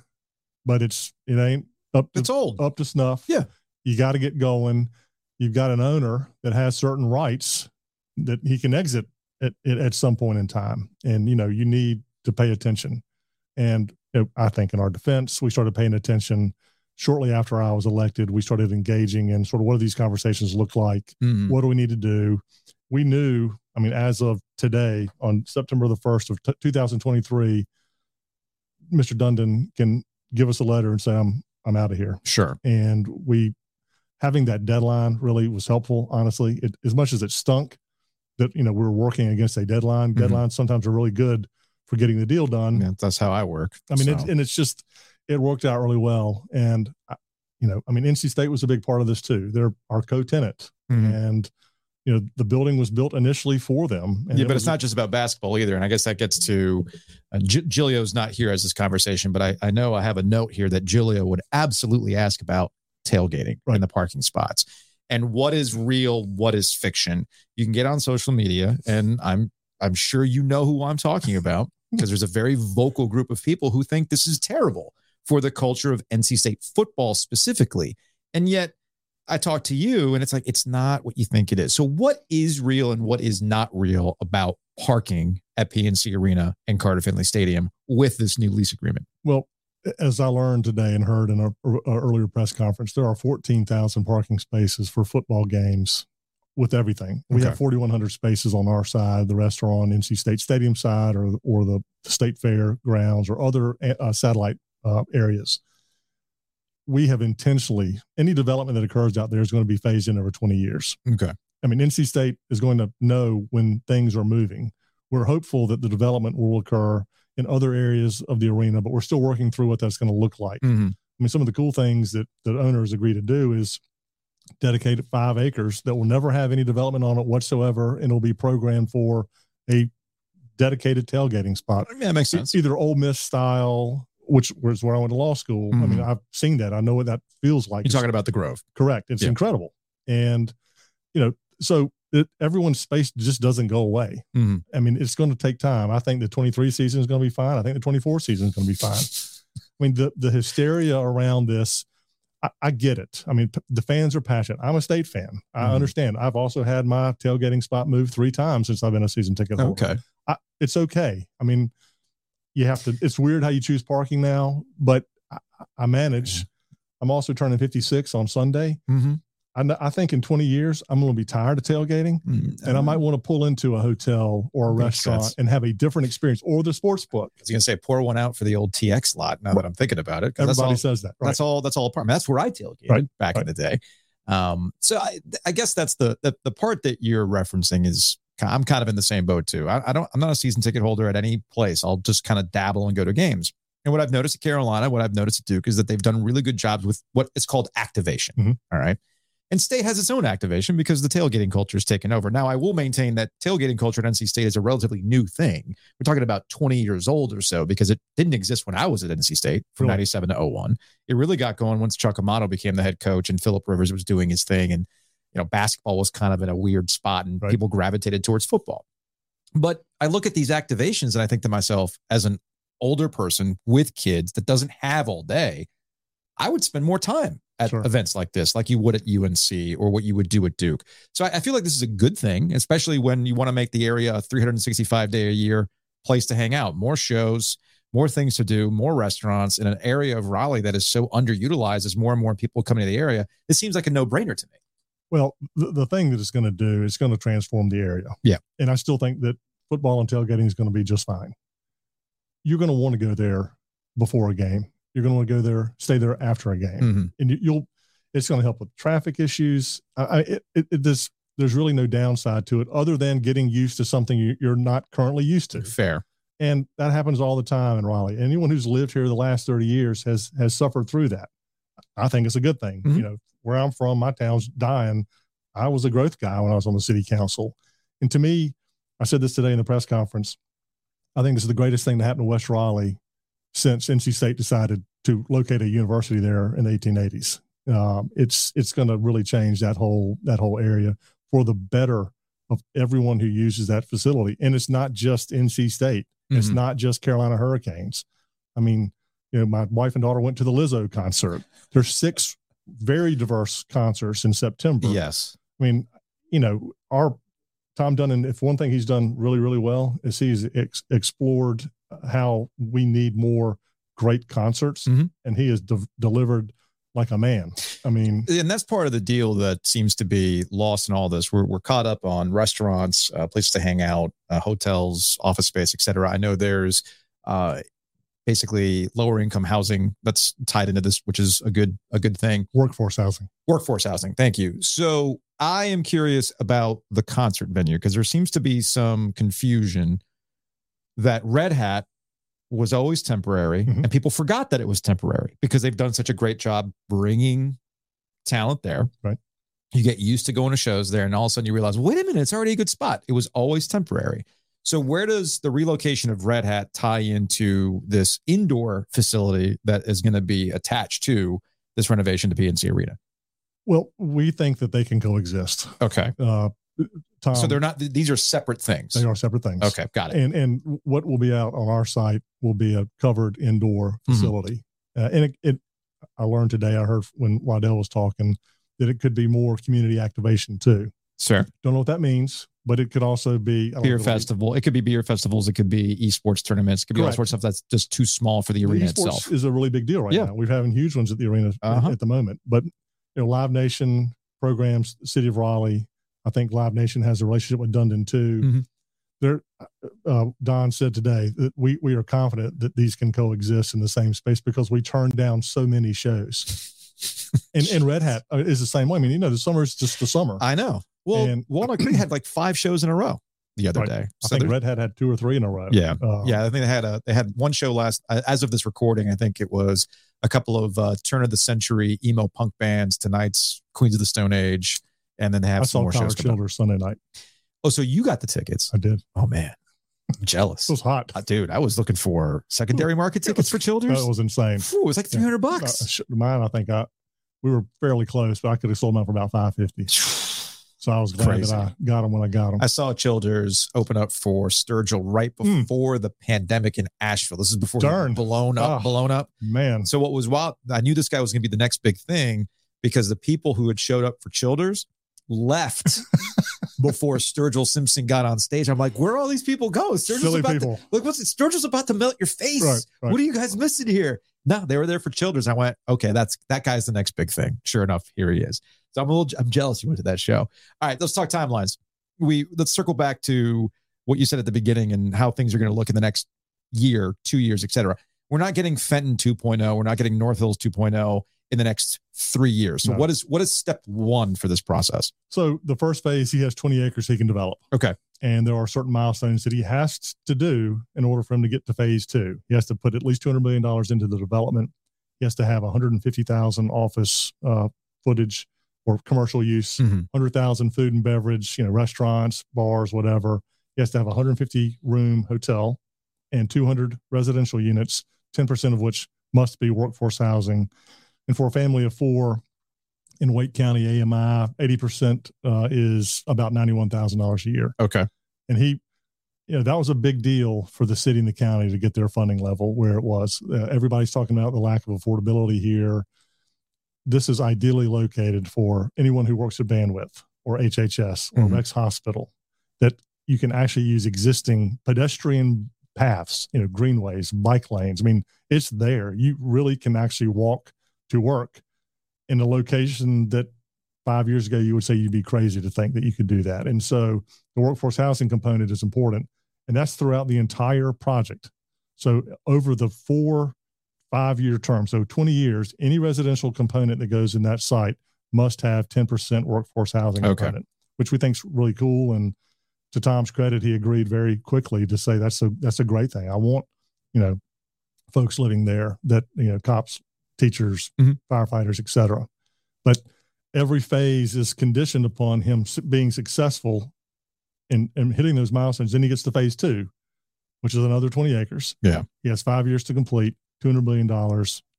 but it's it ain't up to It's old. up to snuff. Yeah. You got to get going. You've got an owner that has certain rights that he can exit at, at, some point in time. And, you know, you need to pay attention. And you I think in our defense, we started paying attention shortly after I was elected. We started engaging in sort of what do these conversations look like? Mhm. What do we need to do? We knew, I mean, as of today, on September the 1st of t- 2023, Mr. Dundon can give us a letter and say, I'm, I'm out of here Sure. and we having that deadline really was helpful honestly it, as much as it stunk that you know we were working against a deadline Mhm. deadlines sometimes are really good for getting the deal done Yeah, that's how I work. i mean So- and it's just it worked out really well and you know i mean nc state was a big part of this too they're our co-tenant Mhm. and you know the building was built initially for them and yeah, it but was- it's not just about basketball either. And I guess that gets to uh, G- Giglio's not here as this conversation, but I, I know I have a note here that Giglio would absolutely ask about tailgating Right. in the parking spots and what is real, what is fiction. You can get on social media, and I'm I'm sure you know who I'm talking about because there's a very vocal group of people who think this is terrible for the culture of NC State football specifically, and yet I talk to you and it's like, it's not what you think it is. So, what is real and what is not real about parking at PNC Arena and Carter Finley Stadium with this new lease agreement? Well, as I learned today and heard in our, our earlier press conference, there are 14,000 parking spaces for football games with everything. We Okay. have 4,100 spaces on our side. The rest are on NC State Stadium side or, or the State Fair grounds or other uh, satellite uh, areas. We have intentionally, any development that occurs out there is going to be phased in over 20 years. Okay. I mean, NC State is going to know when things are moving. We're hopeful that the development will occur in other areas of the arena, but we're still working through what that's going to look like. Mm-hmm. I mean, some of the cool things that that owners agree to do is dedicate five acres that will never have any development on it whatsoever, and it'll be programmed for a dedicated tailgating spot, Yeah, that makes sense. either Ole Miss style, which was where I went to law school. I mean, Mhm. I've seen that. I know what that feels like. You're It's talking about the Grove. correct. It's Yeah. incredible, and you know, so it, everyone's space just doesn't go away. Mhm. I mean, it's going to take time. I think the 23 season is going to be fine. I think the 24 season is going to be fine. I mean, the, the hysteria around this, I, I get it. I mean, p- the fans are passionate. I'm a state fan. I Mhm. understand. I've also had my tailgating spot moved three times since I've been a season ticket holder. Okay. I, it's okay. I mean, you have to, it's weird how you choose parking now, but I, I manage. I'm also turning 56 on Sunday. Mm-hmm. I, I think in 20 years, I'm going to be tired of tailgating and I might want to pull into a hotel or a Mm-hmm. Makes restaurant sense. and have a different experience or the sports book. I was gonna say pour one out for the old TX lot. Now that I'm thinking about it Everybody all, says that. Right. that's all. That's all. Part. That's where I tailgated Right, back in the day. Um, so I, I guess that's the, the the part that you're referencing is I'm kind of in the same boat too. I, I don't. I'm not a season ticket holder at any place. I'll just kind of dabble and go to games. And what I've noticed at Carolina, what I've noticed at Duke is that they've done really good jobs with what is called activation. Mhm. All right. And State has its own activation because the tailgating culture is taken over. Now, I will maintain that tailgating culture at NC State is a relatively new thing. We're talking about 20 years old or so because it didn't exist when I was at NC State from Really? 97 to 01. It really got going once Chuck Amato became the head coach and Philip Rivers was doing his thing. And, you know, basketball was kind of in a weird spot and Right. people gravitated towards football. But I look at these activations and I think to myself, as an older person with kids that doesn't have all day, I would spend more time at Sure. events like this, like you would at UNC or what you would do at Duke. So I, I feel like this is a good thing, especially when you want to make the area a 365 day a year place to hang out, more shows, more things to do, more restaurants in an area of Raleigh that is so underutilized as more and more people come into the area. This seems like a no brainer to me. Well, the, the thing that it's going to do is going to transform the area. Yeah. And I still think that football and tailgating is going to be just fine. You're going to want to go there before a game. You're going to want to go there, stay there after a game, Mhm. and you, you'll. It's going to help with traffic issues. I, I it, it, it there's there's really no downside to it other than getting used to something you, you're not currently used to, Fair. and that happens all the time in Raleigh. Anyone who's lived here the last 30 years has has suffered through that. I think it's a good thing. Mhm. You know, where I'm from, my town's dying. I was a growth guy when I was on the city council. And to me, I said this today in the press conference. I think this is the greatest thing to happen to West Raleigh since NC State decided to locate a university there in the 1880s. Um, it's it's going to really change that whole that whole area for the better of everyone who uses that facility. And it's not just NC State. It's Mhm. not just Carolina Hurricanes. I mean, you know, my wife and daughter went to the Lizzo concert. There's six very diverse concerts in September. Yes. I mean, you know, our Tom Dunn, if one thing he's done really, really well is he's ex- explored how we need more great concerts, Mhm. and he has de- delivered like a man. I mean, and that's part of the deal that seems to be lost in all this. We're, we're caught up on restaurants, uh, places to hang out, uh, hotels, office space, etc. I know there's uh, basically lower income housing that's tied into this, which is a good a good thing. workforce housing. Workforce housing. Thank you. So I am curious about the concert venue because there seems to be some confusion that Red Hat was always temporary Mhm. and people forgot that it was temporary because they've done such a great job bringing talent there. Right. You get used to going to shows there and all of a sudden you realize, wait a minute, it's already a good spot. It was always temporary. So where does the relocation of Red Hat tie into this indoor facility that is going to be attached to this renovation to PNC Arena? Well, we think that they can coexist. Okay. Uh, Tom, so they're not, these are separate things. they are separate things. Okay. Got it. and and what will be out on our site will be a covered indoor Mhm. facility. Uh, and it, it, I learned today. I heard when Waddell was talking that it could be more community activation too. Sure. Don't know what that means, but it could also be Beer know, festival. It could be beer festivals. It could be esports tournaments. It could be all sorts of stuff that's just too small for the The arena esports itself. is a really big deal right Yeah. now. We're having huge ones at the arena at- Uh-huh. at the moment. But you know, Live Nation programs, City of Raleigh. I think Live Nation has a relationship with Dundon too. Mhm. There, uh, Don said today that we we are confident that these can coexist in the same space because we turned down so many shows. and and Red Hat uh, is the same way. I mean, you know, the summer is just the summer. I know. Well, And- Walnut Creek had like five shows in a row the other Right. day. So think there- Red Hat had two or three in a row. Yeah. Uh, yeah, I think they had a they had one show last as of this recording. I think it was a couple of uh, turn of the century emo punk bands. Tonight's Queens of the Stone Age, and then they have I some more Tyler shows. Childers Sunday night. Oh, so you got the tickets? I did. Oh man, I'm jealous. It was hot. Uh, dude, I was looking for secondary market tickets for Childers. That was insane. It was like 300 Uh, bucks. mine, I think I we were fairly close, but I could have sold them out for about five fifty. So I was glad Crazy. that I got them when I got them. I saw Childers open up for Sturgill right Mm. before the pandemic in Asheville. This is before Darn. blown up, Ah. blown up. Man, So what was wild? I knew this guy was going to be the next big thing because the people who had showed up for Childers left before Sturgill Simpson got on stage. I'm like, where are all these people go? Sturgill's silly about people. to look. What's it? Sturgill's about to melt your face. Right, right. What are you guys missing here? No, they were there for Childers. I went, okay, that's that guy's the next big thing. Sure enough, here he is. So I'm a little, I'm jealous you went to that show. All right, let's talk timelines. We let's circle back to what you said at the beginning and how things are going to look in the next year, two years, etc. We're not getting Fenton 2.0. We're not getting North Hills 2.0 in the next three years. So No. what is what is step one for this process? So the first phase, he has 20 acres he can develop. Okay. And there are certain milestones that he has to do in order for him to get to phase two. He has to put at least $200 million into the development. He has to have 150,000 office uh, footage or commercial use, Mhm. 100,000 food and beverage, you know, restaurants, bars, whatever. He has to have a 150 room hotel and 200 residential units, 10% of which must be workforce housing. And for a family of four, in Wake County AMI, 80% uh, is about $91,000 a year. Okay. And he, you know, that was a big deal for the city and the county to get their funding level where it was. Uh, everybody's talking about the lack of affordability here. This is ideally located for anyone who works at Bandwidth or HHS or Mhm. Rex Hospital, that you can actually use existing pedestrian paths, you know, greenways, bike lanes. I mean, it's there. You really can actually walk to work in a location that five years ago you would say you'd be crazy to think that you could do that. And so the workforce housing component is important, and that's throughout the entire project. So over the four, five year term, so 20 years, any residential component that goes in that site must have 10% workforce housing Okay. component, which we think is really cool. And to Tom's credit, he agreed very quickly to say that's a that's a great thing. I want, you know, folks living there that, you know, cops, teachers, Mhm. firefighters, et cetera. But every phase is conditioned upon him being successful and, and hitting those milestones. Then he gets to phase two, which is another 20 acres. Yeah. He has five years to complete, $200 million,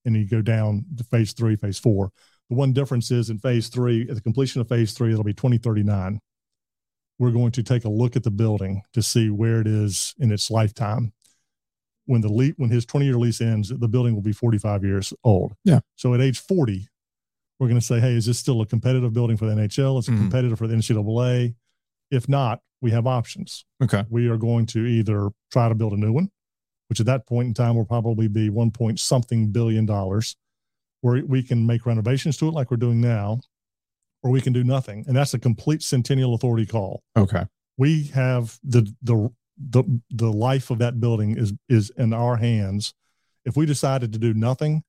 and you go down to phase three, phase four. The one difference is in phase three, at the completion of phase three, it'll be 2039. We're going to take a look at the building to see where it is in its lifetime. When the le- when his 20 year lease ends, the building will be 45 years old. Yeah. So at age 40, we're going to say, hey, is this still a competitive building for the NHL? Is it Mhm. competitive for the NCAA? If not, we have options. Okay. We are going to either try to build a new one, which at that point in time will probably be one point something billion dollars, where we can make renovations to it like we're doing now, or we can do nothing. And that's a complete Centennial Authority call. Okay. We have the the the the life of that building is is in our hands. If we decided to do nothing,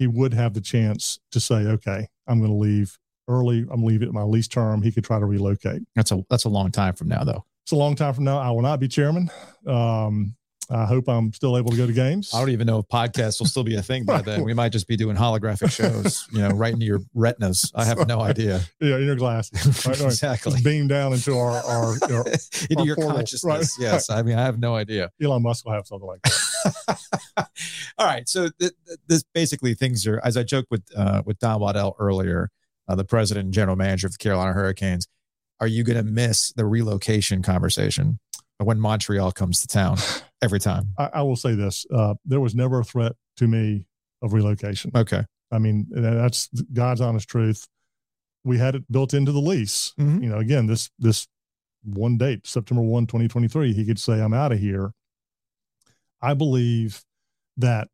he would have the chance to say, okay, I'm going to leave early. I'm leaving at my lease term. He could try to relocate. That's a that's a long time from now, though. It's a long time from now. I will not be chairman. Um, I hope I'm still able to go to games. I don't even know if podcasts will still be a thing by then. We might just be doing holographic shows, you know, right into your retinas. I have no idea. yeah, in your glasses. Right, right. exactly. Just beam down into our, our, our into our your portal, consciousness. right, Yes. I mean, I have no idea. Elon Musk will have something like that. All right. So th- th- this basically things are, as I joked with uh, with Don Waddell earlier, uh, the president and general manager of the Carolina Hurricanes. Are you going to miss the relocation conversation when Montreal comes to town every time? I, I will say this: uh, there was never a threat to me of relocation. Okay. I mean, that's God's honest truth. We had it built into the lease. Mhm. You know, again, this this one date, September 1, 2023, he could say, I'm out of here. I believe that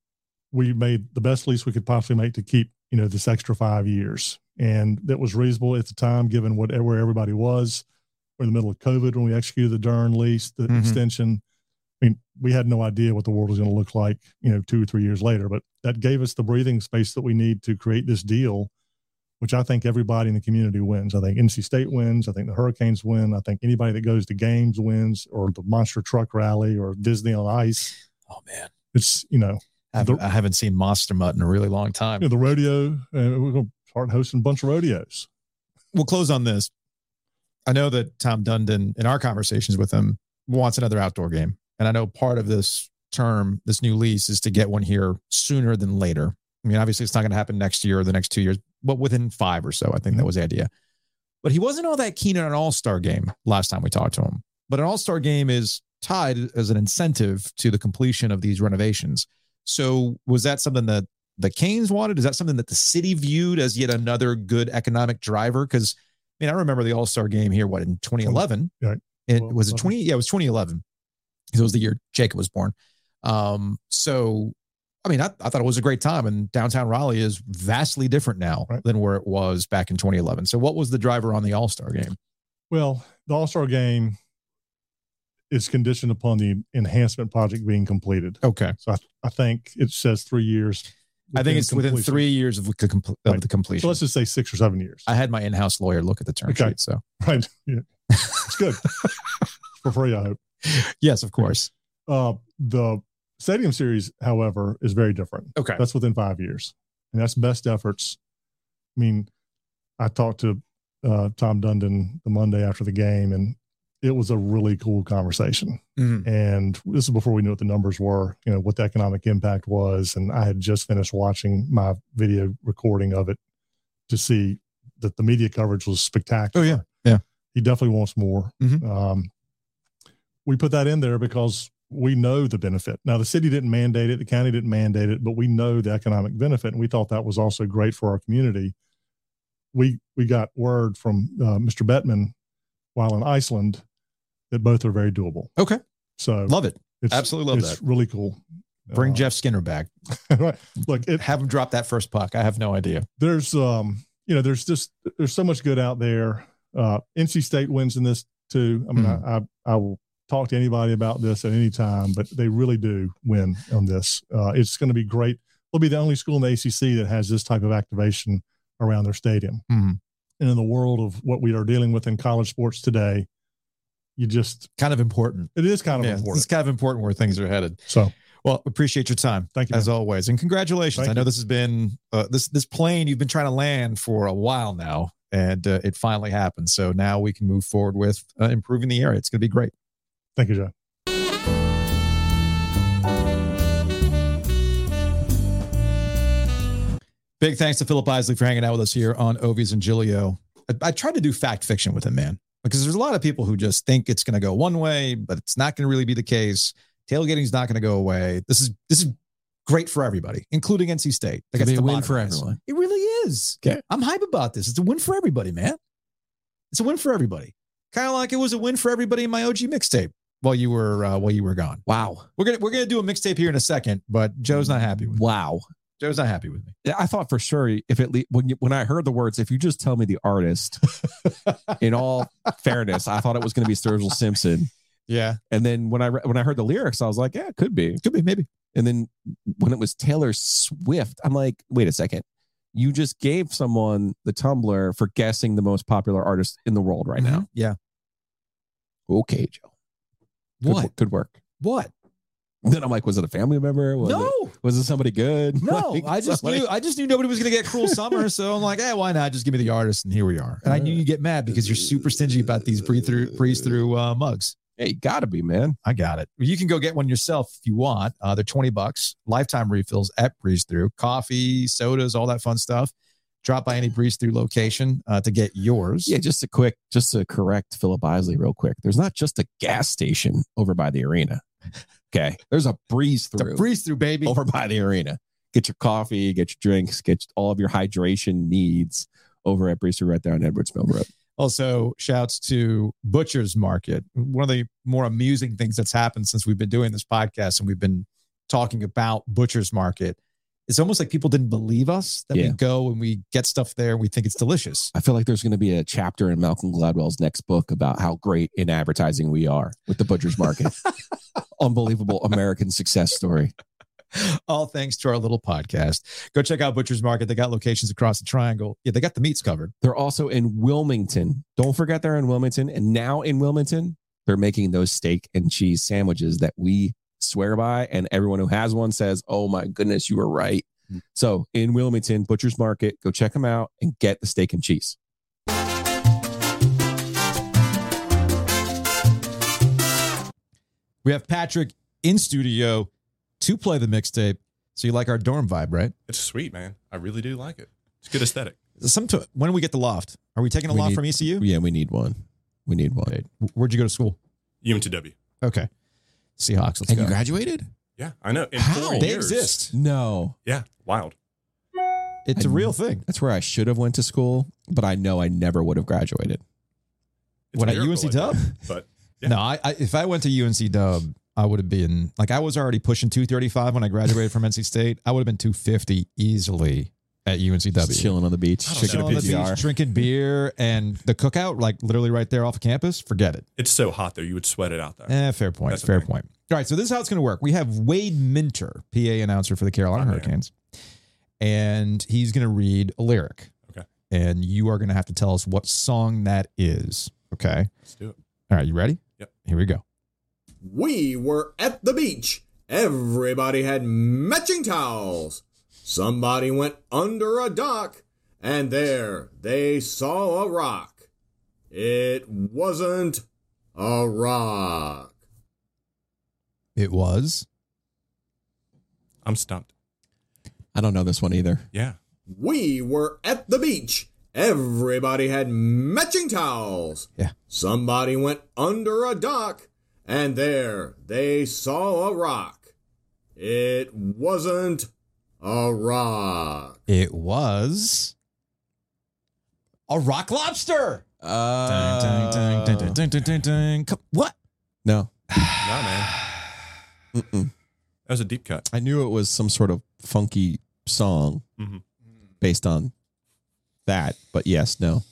we made the best lease we could possibly make to keep, you know, this extra five years. And that was reasonable at the time, given what where everybody was. We're in the middle of COVID when we executed the Dern lease, the Mhm. extension. I mean, we had no idea what the world was going to look like, you know, two or three years later, but that gave us the breathing space that we need to create this deal, which I think everybody in the community wins. I think NC State wins. I think the Hurricanes win. I think anybody that goes to games wins, or the Monster Truck Rally, or Disney on Ice. Oh man, It's you know, I haven't, I haven't seen Monster Mutt in a really long time. you know the rodeo. Uh, we're going to start hosting a bunch of rodeos. we'll close on this. I know that Tom Dundon, in our conversations with him, wants another outdoor game. And I know part of this term, this new lease, is to get one here sooner than later. I mean, obviously, it's not going to happen next year or the next two years, but within five or so. I think that mm-hmm. was the idea. But he wasn't all that keen on an all star game last time we talked to him. But an all star game is tied as an incentive to the completion of these renovations. So, was that something that the Canes wanted? Is that something that the city viewed as yet another good economic driver? Because I mean, I remember the All Star game here, what in 2011? Right. It Well, was it 20? Yeah, it was 2011. It was the year Jacob was born. Um, so I mean, I, I thought it was a great time, and downtown Raleigh is vastly different now Right. than where it was back in 2011. So, what was the driver on the All Star game? Well, the All Star game is conditioned upon the enhancement project being completed. Okay, So I, I think it says three years. I think it's within three years of, the compl- of the completion. So let's just say six or seven years. I had my in-house lawyer look at the term Okay. sheet. So, right. Yeah. It's good. For free, I hope. yes, of course. Uh, the Stadium Series, however, is very different. Okay. That's within five years, and that's best efforts. I mean, I talked to uh, Tom Dundon the Monday after the game, and it was a really cool conversation. Mhm. And this is before we knew what the numbers were, you know, what the economic impact was. And I had just finished watching my video recording of it to see that the media coverage was spectacular. Oh, yeah. Yeah. He definitely wants more. Mhm. Um, we put that in there because we know the benefit. Now, the city didn't mandate it, the county didn't mandate it, but we know the economic benefit, and we thought that was also great for our community. We we got word from uh, Mr. Bettman while in Iceland that both are very doable. Okay. So Love it. it's absolutely love it's that. really cool. Bring Uh, Jeff Skinner back. right. Look, it, Have him drop that first puck. I have no idea. there's um you know there's just there's so much good out there uh nc state wins in this too i mean Mhm. I, I i will talk to anybody about this at any time but they really do win on this uh it's going to be great they'll be the only school in the acc that has this type of activation around their stadium Mhm. and in the world of what we are dealing with in college sports today you just Kind of important. it is kind of Yeah, important it's kind of important where things are headed. so Well, appreciate your time. Thank you, as man. always, and congratulations. Thank I know you. this has been uh, this this plane you've been trying to land for a while now, and uh, it finally happened. So now we can move forward with uh, improving the area. It's going to be great. Thank you joe Big thanks to Philip Isley for hanging out with us here on Ovies and Giglio. I, I tried to do fact fiction with him, man, because there's a lot of people who just think it's going to go one way, but it's not going to really be the case. Tailgating is not going to go away. This is this is great for everybody, including NC State. That Could a win for everyone. It really is. Okay. I'm hype about this. It's a win for everybody, man. It's a win for everybody. Kind of like it was a win for everybody in my OG mixtape while you were uh, while you were gone. Wow. We're gonna we're gonna do a mixtape here in a second, but Joe's not happy with me. Wow. Joe's not happy with me. Yeah, I thought for sure if it le- when you, when I heard the words, if you just tell me the artist, in all fairness, I thought it was going to be Sturgill Simpson. Yeah, And then when I re- when I heard the lyrics, I was like, yeah, it could be. could be maybe. And then when it was Taylor Swift, I'm like, wait a second. You just gave someone the tumbler for guessing the most popular artist in the world right now. Mhm. Yeah. Okay, Joe. What? Good work. What? Then I'm like, was it a family member? Was no, It, was it somebody good? no. Like, I just somebody- knew. I just knew nobody was gonna get Cruel Summer, so I'm like, hey, why not? Just give me the artist, and here we are. And I knew you'd get mad because you're super stingy about these breathe through breeze through uh, mugs. Hey, gotta be, man. I got it. You can go get one yourself if you want. Uh, they're 20 bucks, lifetime refills at Breeze Through, coffee, sodas, all that fun stuff. Drop by any Breeze Through location uh, to get yours. Yeah, just a quick, just to correct Philip Isley real quick. There's not just a gas station over by the arena. Okay. There's a breeze It's a through Breeze Through, baby. over by the arena. Get your coffee, get your drinks, get all of your hydration needs over at Breeze Through right there on Edwards Mill Road. Also, shouts to Butcher's Market. One of the more amusing things that's happened since we've been doing this podcast and we've been talking about Butcher's Market. It's almost like people didn't believe us that Yeah. we go and we get stuff there and we think it's delicious. I feel like there's going to be a chapter in Malcolm Gladwell's next book about how great in advertising we are with the Butcher's Market. Unbelievable American success story. All thanks to our little podcast. Go check out Butcher's Market. They got locations across the triangle. Yeah, they got the meats covered. They're also in Wilmington. Don't forget they're in Wilmington. And now in Wilmington, they're making those steak and cheese sandwiches that we swear by. And everyone who has one says, oh my goodness, you were right. Hmm. So in Wilmington, Butcher's Market, go check them out and get the steak and cheese. We have Patrick in studio to play the mixtape. So you like our dorm vibe, right? It's sweet, man. I really do like it. It's good aesthetic. Some to, when do we get the loft? Are we taking a We loft need- from ECU? Yeah, we need one. We need one. Okay. Where'd you go to school? UNCW. Okay. Seahawks. Let's And go. you graduated? Yeah, I know. In How? they years. exist. No. Yeah, wild. It's a real thing. That's where I should have went to school, but I know I never would have graduated. It's What, at UNC I Dub? But yeah. No, I, I if I went to UNC Dub, I would have been like I was already pushing 235 when I graduated from NC State. I would have been 250 easily at UNCW. Just chilling on the beach, I drinking know. a Chilling on the beach, drinking beer, and the cookout, like literally right there off of campus. Forget it. it's so hot there, you would sweat it out there. Eh, fair point. That's fair thing. point. All right, so this is how it's going to work. We have Wade Minter, PA announcer for the Carolina Oh. Hurricanes, and he's going to read a lyric. Okay. And you are going to have to tell us what song that is. Okay. Let's do it. All right, you ready? Yep. Here we go. We were at the beach. Everybody had matching towels. Somebody went under a dock, and there they saw a rock. It wasn't a rock. It was. I'm stumped. I don't know this one either. Yeah. We were at the beach. Everybody had matching towels. Yeah. Somebody went under a dock, and there they saw a rock. It wasn't a rock. It was a rock lobster. Uh, Dun, dun, dun, dun, dun, dun, dun, dun. What? No, Nah, man. Mm-mm. That was a deep cut. I knew it was some sort of funky song Mhm. based on that, but yes, no.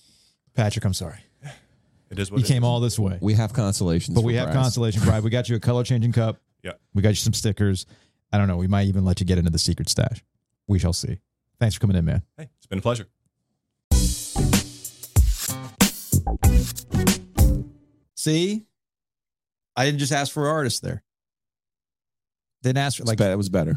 Patrick, I'm sorry. It is what You it came is. all this way. We have consolations, But we have Bryce. consolation prize. We got you a color changing cup. Yeah. We got you some stickers. I don't know. We might even let you get into the secret stash. We shall see. Thanks for coming in, man. Hey, it's been a pleasure. See, I didn't just ask for artists there. Didn't ask for Like like that was better.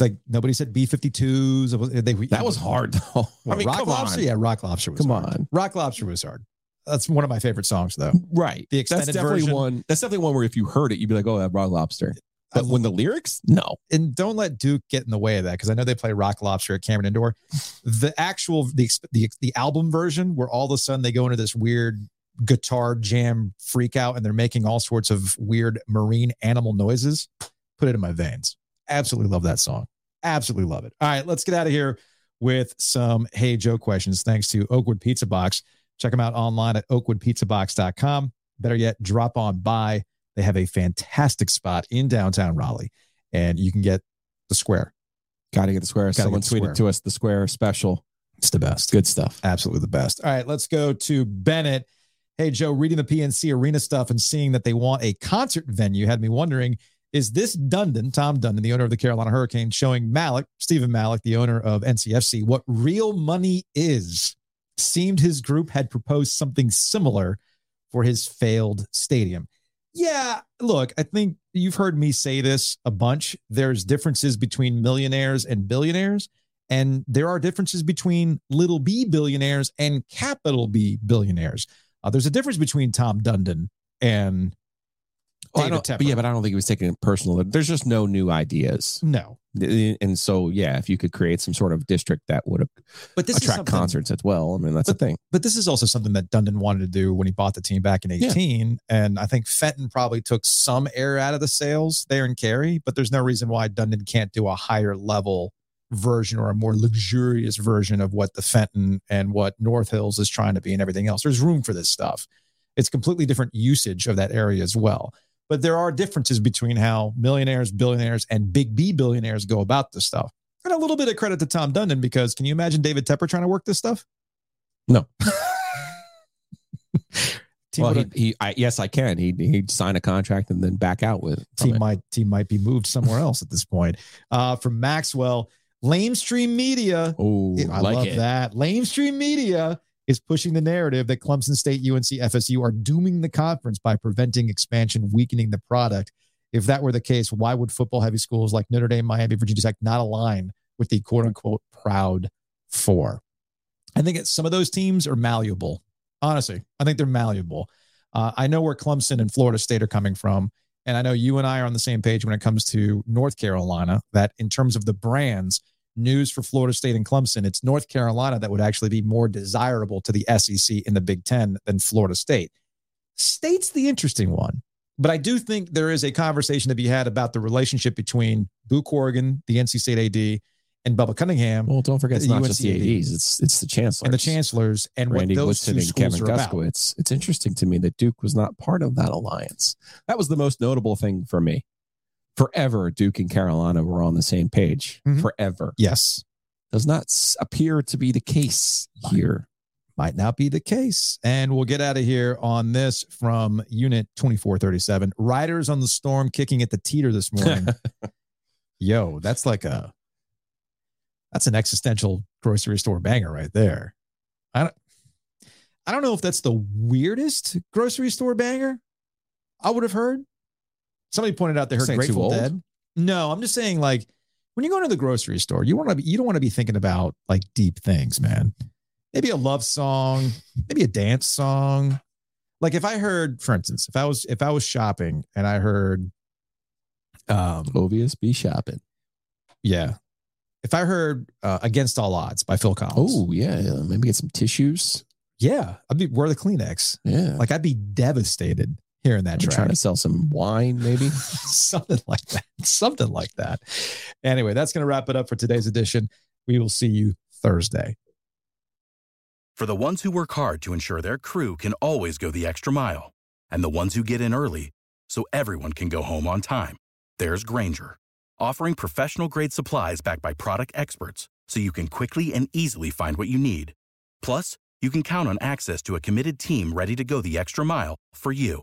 like nobody said B 52s. They That was hard though. I mean, Rock come Lobster, on. yeah, Rock Lobster was Come hard. on. Rock Lobster was hard. That's one of my favorite songs, though. Right. The that's extended definitely version. one. That's definitely one where if you heard it, you'd be like, "Oh, that Rock Lobster." But when the lyrics, no. and don't let Duke get in the way of that because I know they play Rock Lobster at Cameron Indoor. The actual the the the album version where all of a sudden they go into this weird guitar jam freak out and they're making all sorts of weird marine animal noises. Put it in my veins. Absolutely love that song. Absolutely love it. All right, let's get out of here with some Hey Joe questions. Thanks to Oakwood Pizza Box. Check them out online at oakwoodpizzabox.com. Better yet, drop on by. They have a fantastic spot in downtown Raleigh, and you can get the square. Got to get the square. Gotta Someone the tweeted square. to us the square special. It's the best. Good stuff. Absolutely the best. All right, let's go to Bennett. Hey, Joe, reading the PNC arena stuff and seeing that they want a concert venue had me wondering is this Dundon, Tom Dundon, the owner of the Carolina Hurricanes, showing Malik, Stephen Malik, the owner of NCFC, what real money is? Seemed his group had proposed something similar for his failed stadium. Yeah, look, I think you've heard me say this a bunch. There's differences between millionaires and billionaires. And there are differences between little b billionaires and capital B billionaires. Uh, there's a difference between Tom Dundon and Well, I David Tepper. but yeah, but I don't think he was taking it personal. There's just no new ideas. no. And so, yeah, if you could create some sort of district that would But this is attract concerts as well, I mean, that's a thing. But this is also something that Dundon wanted to do when he bought the team back in 18. And I think Fenton probably took some air out of the sales there in Cary, but there's no reason why Dundon can't do a higher level version or a more luxurious version of what the Fenton and what North Hills is trying to be and everything else. There's room for this stuff. It's completely different usage of that area as well. But there are differences between how millionaires, billionaires, and big B billionaires go about this stuff. And a little bit of credit to Tom Dundon because can you imagine David Tepper trying to work this stuff? No. Well, he, he I, yes, I can. He he'd sign a contract and then back out with team it. might team might be moved somewhere else at this point. Uh, from Maxwell, Lamestream Media. Oh, I like love it. that. Lamestream Media is pushing the narrative that Clemson State, UNC, FSU are dooming the conference by preventing expansion, weakening the product. If that were the case, why would football heavy schools like Notre Dame, Miami, Virginia Tech not align with the quote unquote proud four? I think some of those teams are malleable. Honestly, I think they're malleable. Uh, I know where Clemson and Florida State are coming from. And I know you and I are on the same page when it comes to North Carolina, that in terms of the brands, news for Florida State and Clemson, it's North Carolina that would actually be more desirable to the SEC in the Big Ten than Florida State. State's the interesting one. But I do think there is a conversation to be had about the relationship between Boo Corrigan, the NC State AD, and Bubba Cunningham Well, don't forget, it's not just the UNC ADs; it's it's the chancellors and the chancellors and Randy what those Woodson two and schools Kevin are about. Guskiewicz. It's interesting to me that Duke was not part of that alliance. That was the most notable thing for me. Forever, Duke and Carolina were on the same page. Mhm. Forever Yes. does not appear to be the case here. might not be the case. And we'll get out of here on this from Unit 2437. Riders on the storm kicking at the teeter this morning. Yo, that's like a that's an existential grocery store banger right there. I don't I don't know if that's the weirdest grocery store banger I would have heard. Somebody pointed out they heard too Grateful old? Dead. No, I'm just saying like when you go to the grocery store, you want to be you don't want to be thinking about like deep things, man maybe a love song, maybe a dance song. Like if I heard, for instance, if I was if I was shopping and I heard, um, Obvious, be shopping. yeah, if I heard uh, "Against All Odds" by Phil Collins, Oh yeah, yeah, maybe get some tissues. yeah, I'd be where the Kleenex. Yeah, Like I'd be devastated hearing that They're track. trying to sell some wine, maybe. something like that. Something like that. Anyway, that's going to wrap it up for today's edition. We will see you Thursday. For the ones who work hard to ensure their crew can always go the extra mile, and the ones who get in early so everyone can go home on time, there's Grainger, offering professional grade supplies backed by product experts so you can quickly and easily find what you need. Plus, you can count on access to a committed team ready to go the extra mile for you.